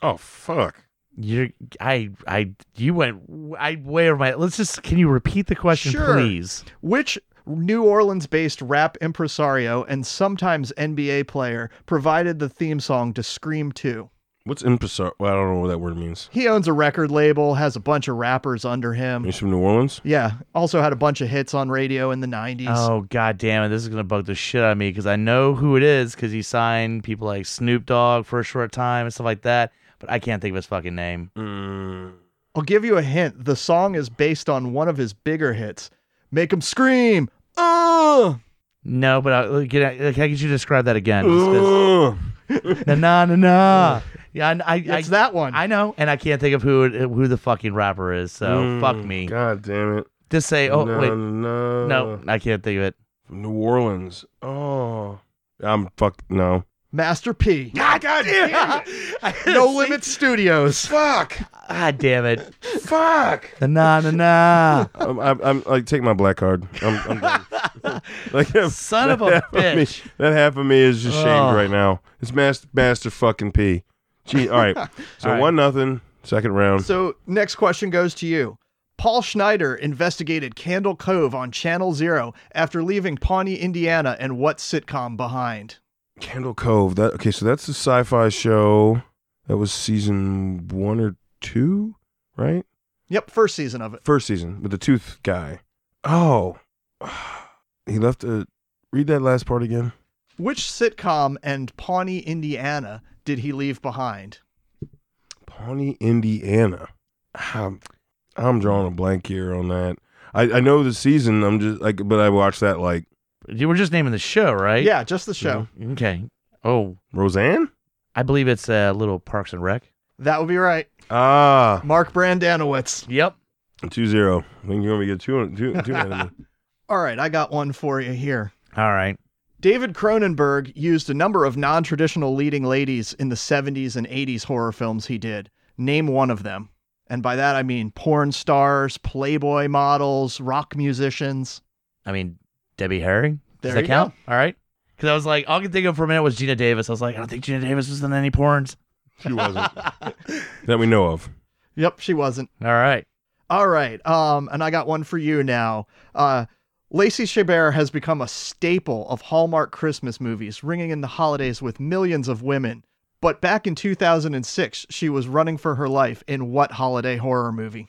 Oh fuck. You're, I, I, you went, I way over my. Let's just. Can you repeat the question, Sure. please? Which New Orleans based rap impresario and sometimes NBA player provided the theme song to Scream 2? What's impresario? Well, I don't know what that word means. He owns a record label, has a bunch of rappers under him. He's from New Orleans. Yeah, also had a bunch of hits on radio in the 90s. Oh god damn it! This is gonna bug the shit out of me because I know who it is because he signed people like Snoop Dogg for a short time and stuff like that. But I can't think of his fucking name. Mm. I'll give you a hint. The song is based on one of his bigger hits. Make him scream. Uh! No, but I, can, I, can I get you describe that again? Just 'cause- Ugh. Na na na na. Yeah, I, I, It's I, that one. I know, and I can't think of who who the fucking rapper is. So Mm, fuck me. God damn it. Just say, oh no, wait, no, no, I can't think of it. From New Orleans. Oh, I'm fucked. No. Master P. God, God damn it. No Limit Studios. Fuck. God damn it. Fuck. Na na na na. I'm, I'm, I'm like, take my black card. I'm, I'm done. like, Son of a that half me- bitch. that half of me is just shamed Ugh. right now. It's master, master fucking P. Gee, all right. So All right. one nothing. Second round. So, next question goes to you. Paul Schneider investigated Candle Cove on Channel Zero after leaving Pawnee, Indiana, and what sitcom behind? Candle Cove. That okay? So that's the sci-fi show. That was season one or two, right? Yep, first season of it. First season with the tooth guy. Oh, he left a. Read that last part again. Which sitcom and Pawnee, Indiana did he leave behind? Pawnee, Indiana. I'm, I'm drawing a blank here on that. I, I know the season. I'm just like, but I watched that like You were just naming the show, right? Yeah, just the show. Okay. Oh, Roseanne. I believe it's a uh, little Parks and Rec. That would be right. Ah, Mark Brandanowitz. Yep. two zero. I think you're gonna get two two two out of me. All right, I got one for you here. All right. David Cronenberg used a number of non traditional leading ladies in the 70s and 80s horror films he did. Name one of them. And by that I mean porn stars, Playboy models, rock musicians. I mean, Debbie Harry. Does There that you count? All right. Because I was like, all I could think of for a minute was Geena Davis. I was like, I don't think Geena Davis was in any porns. She wasn't that we know of. Yep, she wasn't. All right. All right. Um, and I got one for you now. Uh, Lacey Chabert has become a staple of Hallmark Christmas movies, ringing in the holidays with millions of women. But back in 2006, she was running for her life in what holiday horror movie?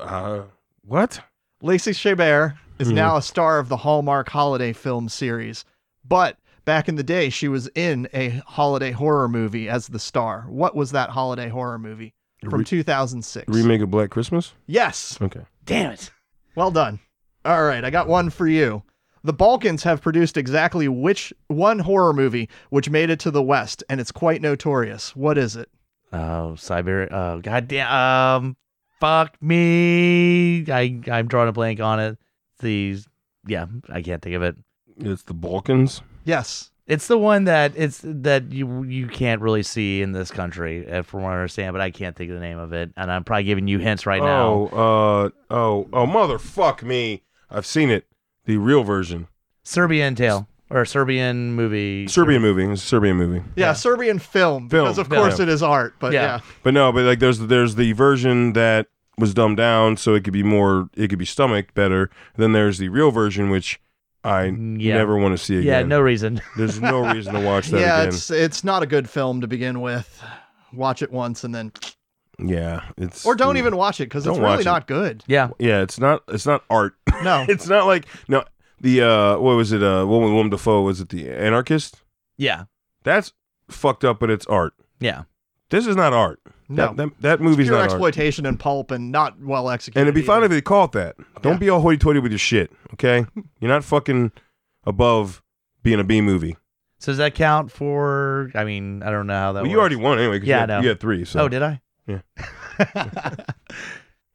Uh, what? Lacey Chabert is Mhm. now a star of the Hallmark holiday film series. But back in the day, she was in a holiday horror movie as the star. What was that holiday horror movie from Re- 2006? remake of Black Christmas. yes. Okay. Damn it. Well done. All right, I got one for you. The Balkans have produced exactly which one horror movie which made it to the West, and it's quite notorious. What is it? Oh, Siberia. Oh, goddamn. Um, fuck me. I I'm drawing a blank on it. The yeah, I can't think of it. It's the Balkans. Yes. It's the one that it's that you you can't really see in this country, uh, from what I understand. But I can't think of the name of it, and I'm probably giving you hints right now. oh, uh, oh, oh, motherfuck me! I've seen it. The real version. Serbian tale or Serbian movie. Serbian movie. It's a Serbian movie. Yeah, Yeah. Serbian film, Film, because of yeah. course it is art, but Yeah. yeah. But no, but like there's there's the version that was dumbed down so it could be more it could be stomached better. Then there's the real version which I Mm, yeah. never want to see again. Yeah, no reason. There's no reason to watch that yeah, again. it's it's not a good film to begin with. Watch it once and then Yeah, it's or don't even watch it because it's Don't really it. not good. Yeah, Yeah, it's not it's not art. No. it's not like no the uh what was it uh what Willem Dafoe was it the Antichrist? yeah, That's fucked up but it's art. yeah. This is not art. No. That that, that movie's Pure not art. exploitation and pulp and not well executed. And it'd be fine if they called that. Don't Yeah. be all hoity toity with your shit, okay? You're not fucking above being a B movie. So does that count for? I mean, I don't know how that. Well, you works. already won anyway. Yeah, you had, know. you had three. So Oh, did I? Yeah.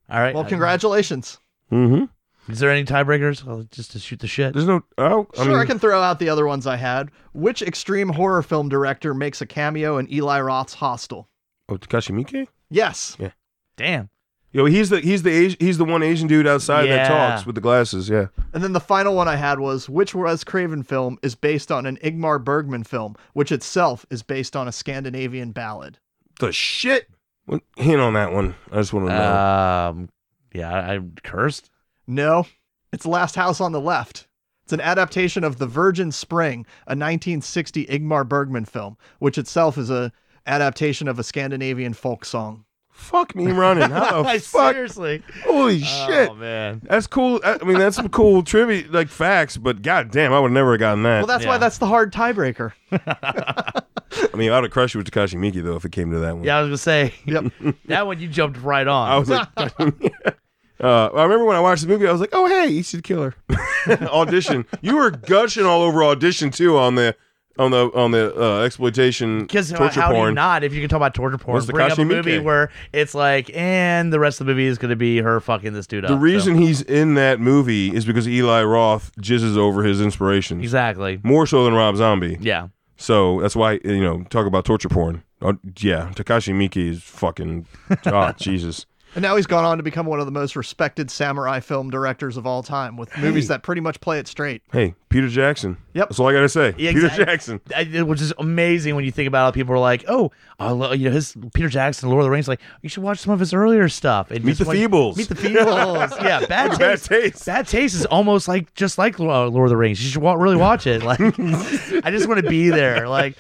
All right. Well, I- congratulations. Mm-hmm. Is there any tiebreakers? Oh, just to shoot the shit. There's no. Oh, I Sure, mean, I can throw out the other ones I had. Which extreme horror film director makes a cameo in Eli Roth's Hostel? Oh, Takashi Miike. Yes. Yeah. Damn. Yo, he's the he's the Asi- he's the one Asian dude outside that Yeah. talks with the glasses. Yeah. And then the final one I had was which Wes Craven film is based on an Ingmar Bergman film, which itself is based on a Scandinavian ballad? The shit. What, hint on that one. I just want to know. Um. Yeah, I, I'm cursed. No, it's Last House on the Left. It's an adaptation of The Virgin Spring, a 1960 Ingmar Bergman film, which itself is a adaptation of a Scandinavian folk song. fuck me running. How the fuck? Seriously. Holy shit. Oh man. That's cool. I I mean, that's some cool trivia, like facts. But goddamn, I would never have gotten that. Well, that's Yeah. why that's the hard tiebreaker. I mean, I would have crushed you with Takashi Miike though if it came to that one. Yeah, I was gonna say Yep. that one you jumped right on. I was like, uh, I remember when I watched the movie, I was like, oh hey, you should kill her. audition. You were gushing all over audition too on the on the on the uh, exploitation Because torture how do you not, if you can talk about torture porn, What's the bring up a Takashi movie Miike? where it's like, and the rest of the movie is going to be her fucking this dude up. the so- reason he's in that movie is because Eli Roth jizzes over his inspirations exactly. more so than Rob Zombie. Yeah. So that's why you know talk about torture porn. Oh, yeah, Takashi Miike is fucking. Oh Jesus. And now he's gone on to become one of the most respected samurai film directors of all time, with movies that pretty much play it straight. Hey, Peter Jackson. Yep. That's all I gotta say. Yeah, Peter exactly. Jackson. I- which is amazing when you think about it. People are like, "Oh, I love you know his Peter Jackson, Lord of the Rings." Like, you should watch some of his earlier stuff. And Meet the like- Feebles. Meet the Feebles. yeah, bad taste. Bad Taste. Bad taste is almost like just like uh, Lord of the Rings. You should wa- really watch it. Like, I just want to be there. Like,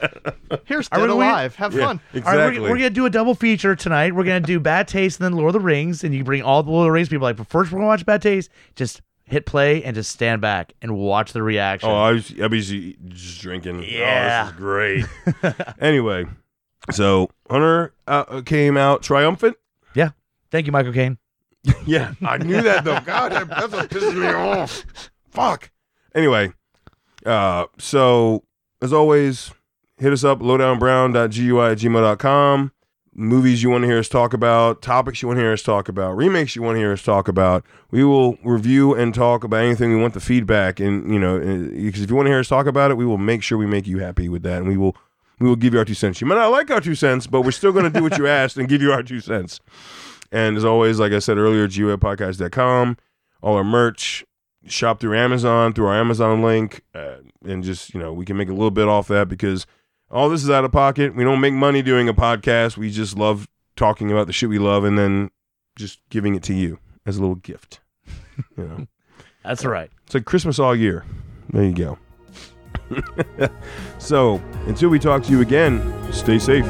Here's Are Dead we- we- Alive. Have Yeah, fun. exactly. all right, we're, we're gonna do a double feature tonight. We're gonna do Bad Taste and then Lord of the Rings, and you bring all the Lord of the Rings people. Like, but first we're gonna watch Bad Taste. Just hit play and just stand back and watch the reaction. Oh, I was, I was just drinking. Yeah. Oh, this is great. anyway, so Hunter uh, came out triumphant. Yeah, thank you, Michael Caine. Yeah, I knew that though. God, that, that's what pisses me off. Fuck. Anyway, uh, so as always, hit us up lowdownbrown.gui at gmail.com. Movies you want to hear us talk about, topics you want to hear us talk about, remakes you want to hear us talk about. We will review and talk about anything. We want the feedback, and you know, because if you want to hear us talk about it, we will make sure we make you happy with that, and we will we will give you our two cents. You might not like our two cents, but we're still going to do what you asked and give you our two cents. And as always, like I said earlier, GUAPodcast.com, all our merch, shop through Amazon, through our Amazon link, uh, and just, you know, we can make a little bit off that because all this is out of pocket. We don't make money doing a podcast. We just love talking about the shit we love and then just giving it to you as a little gift. You know, That's right. it's like Christmas all year. There you go. so until we talk to you again, stay safe.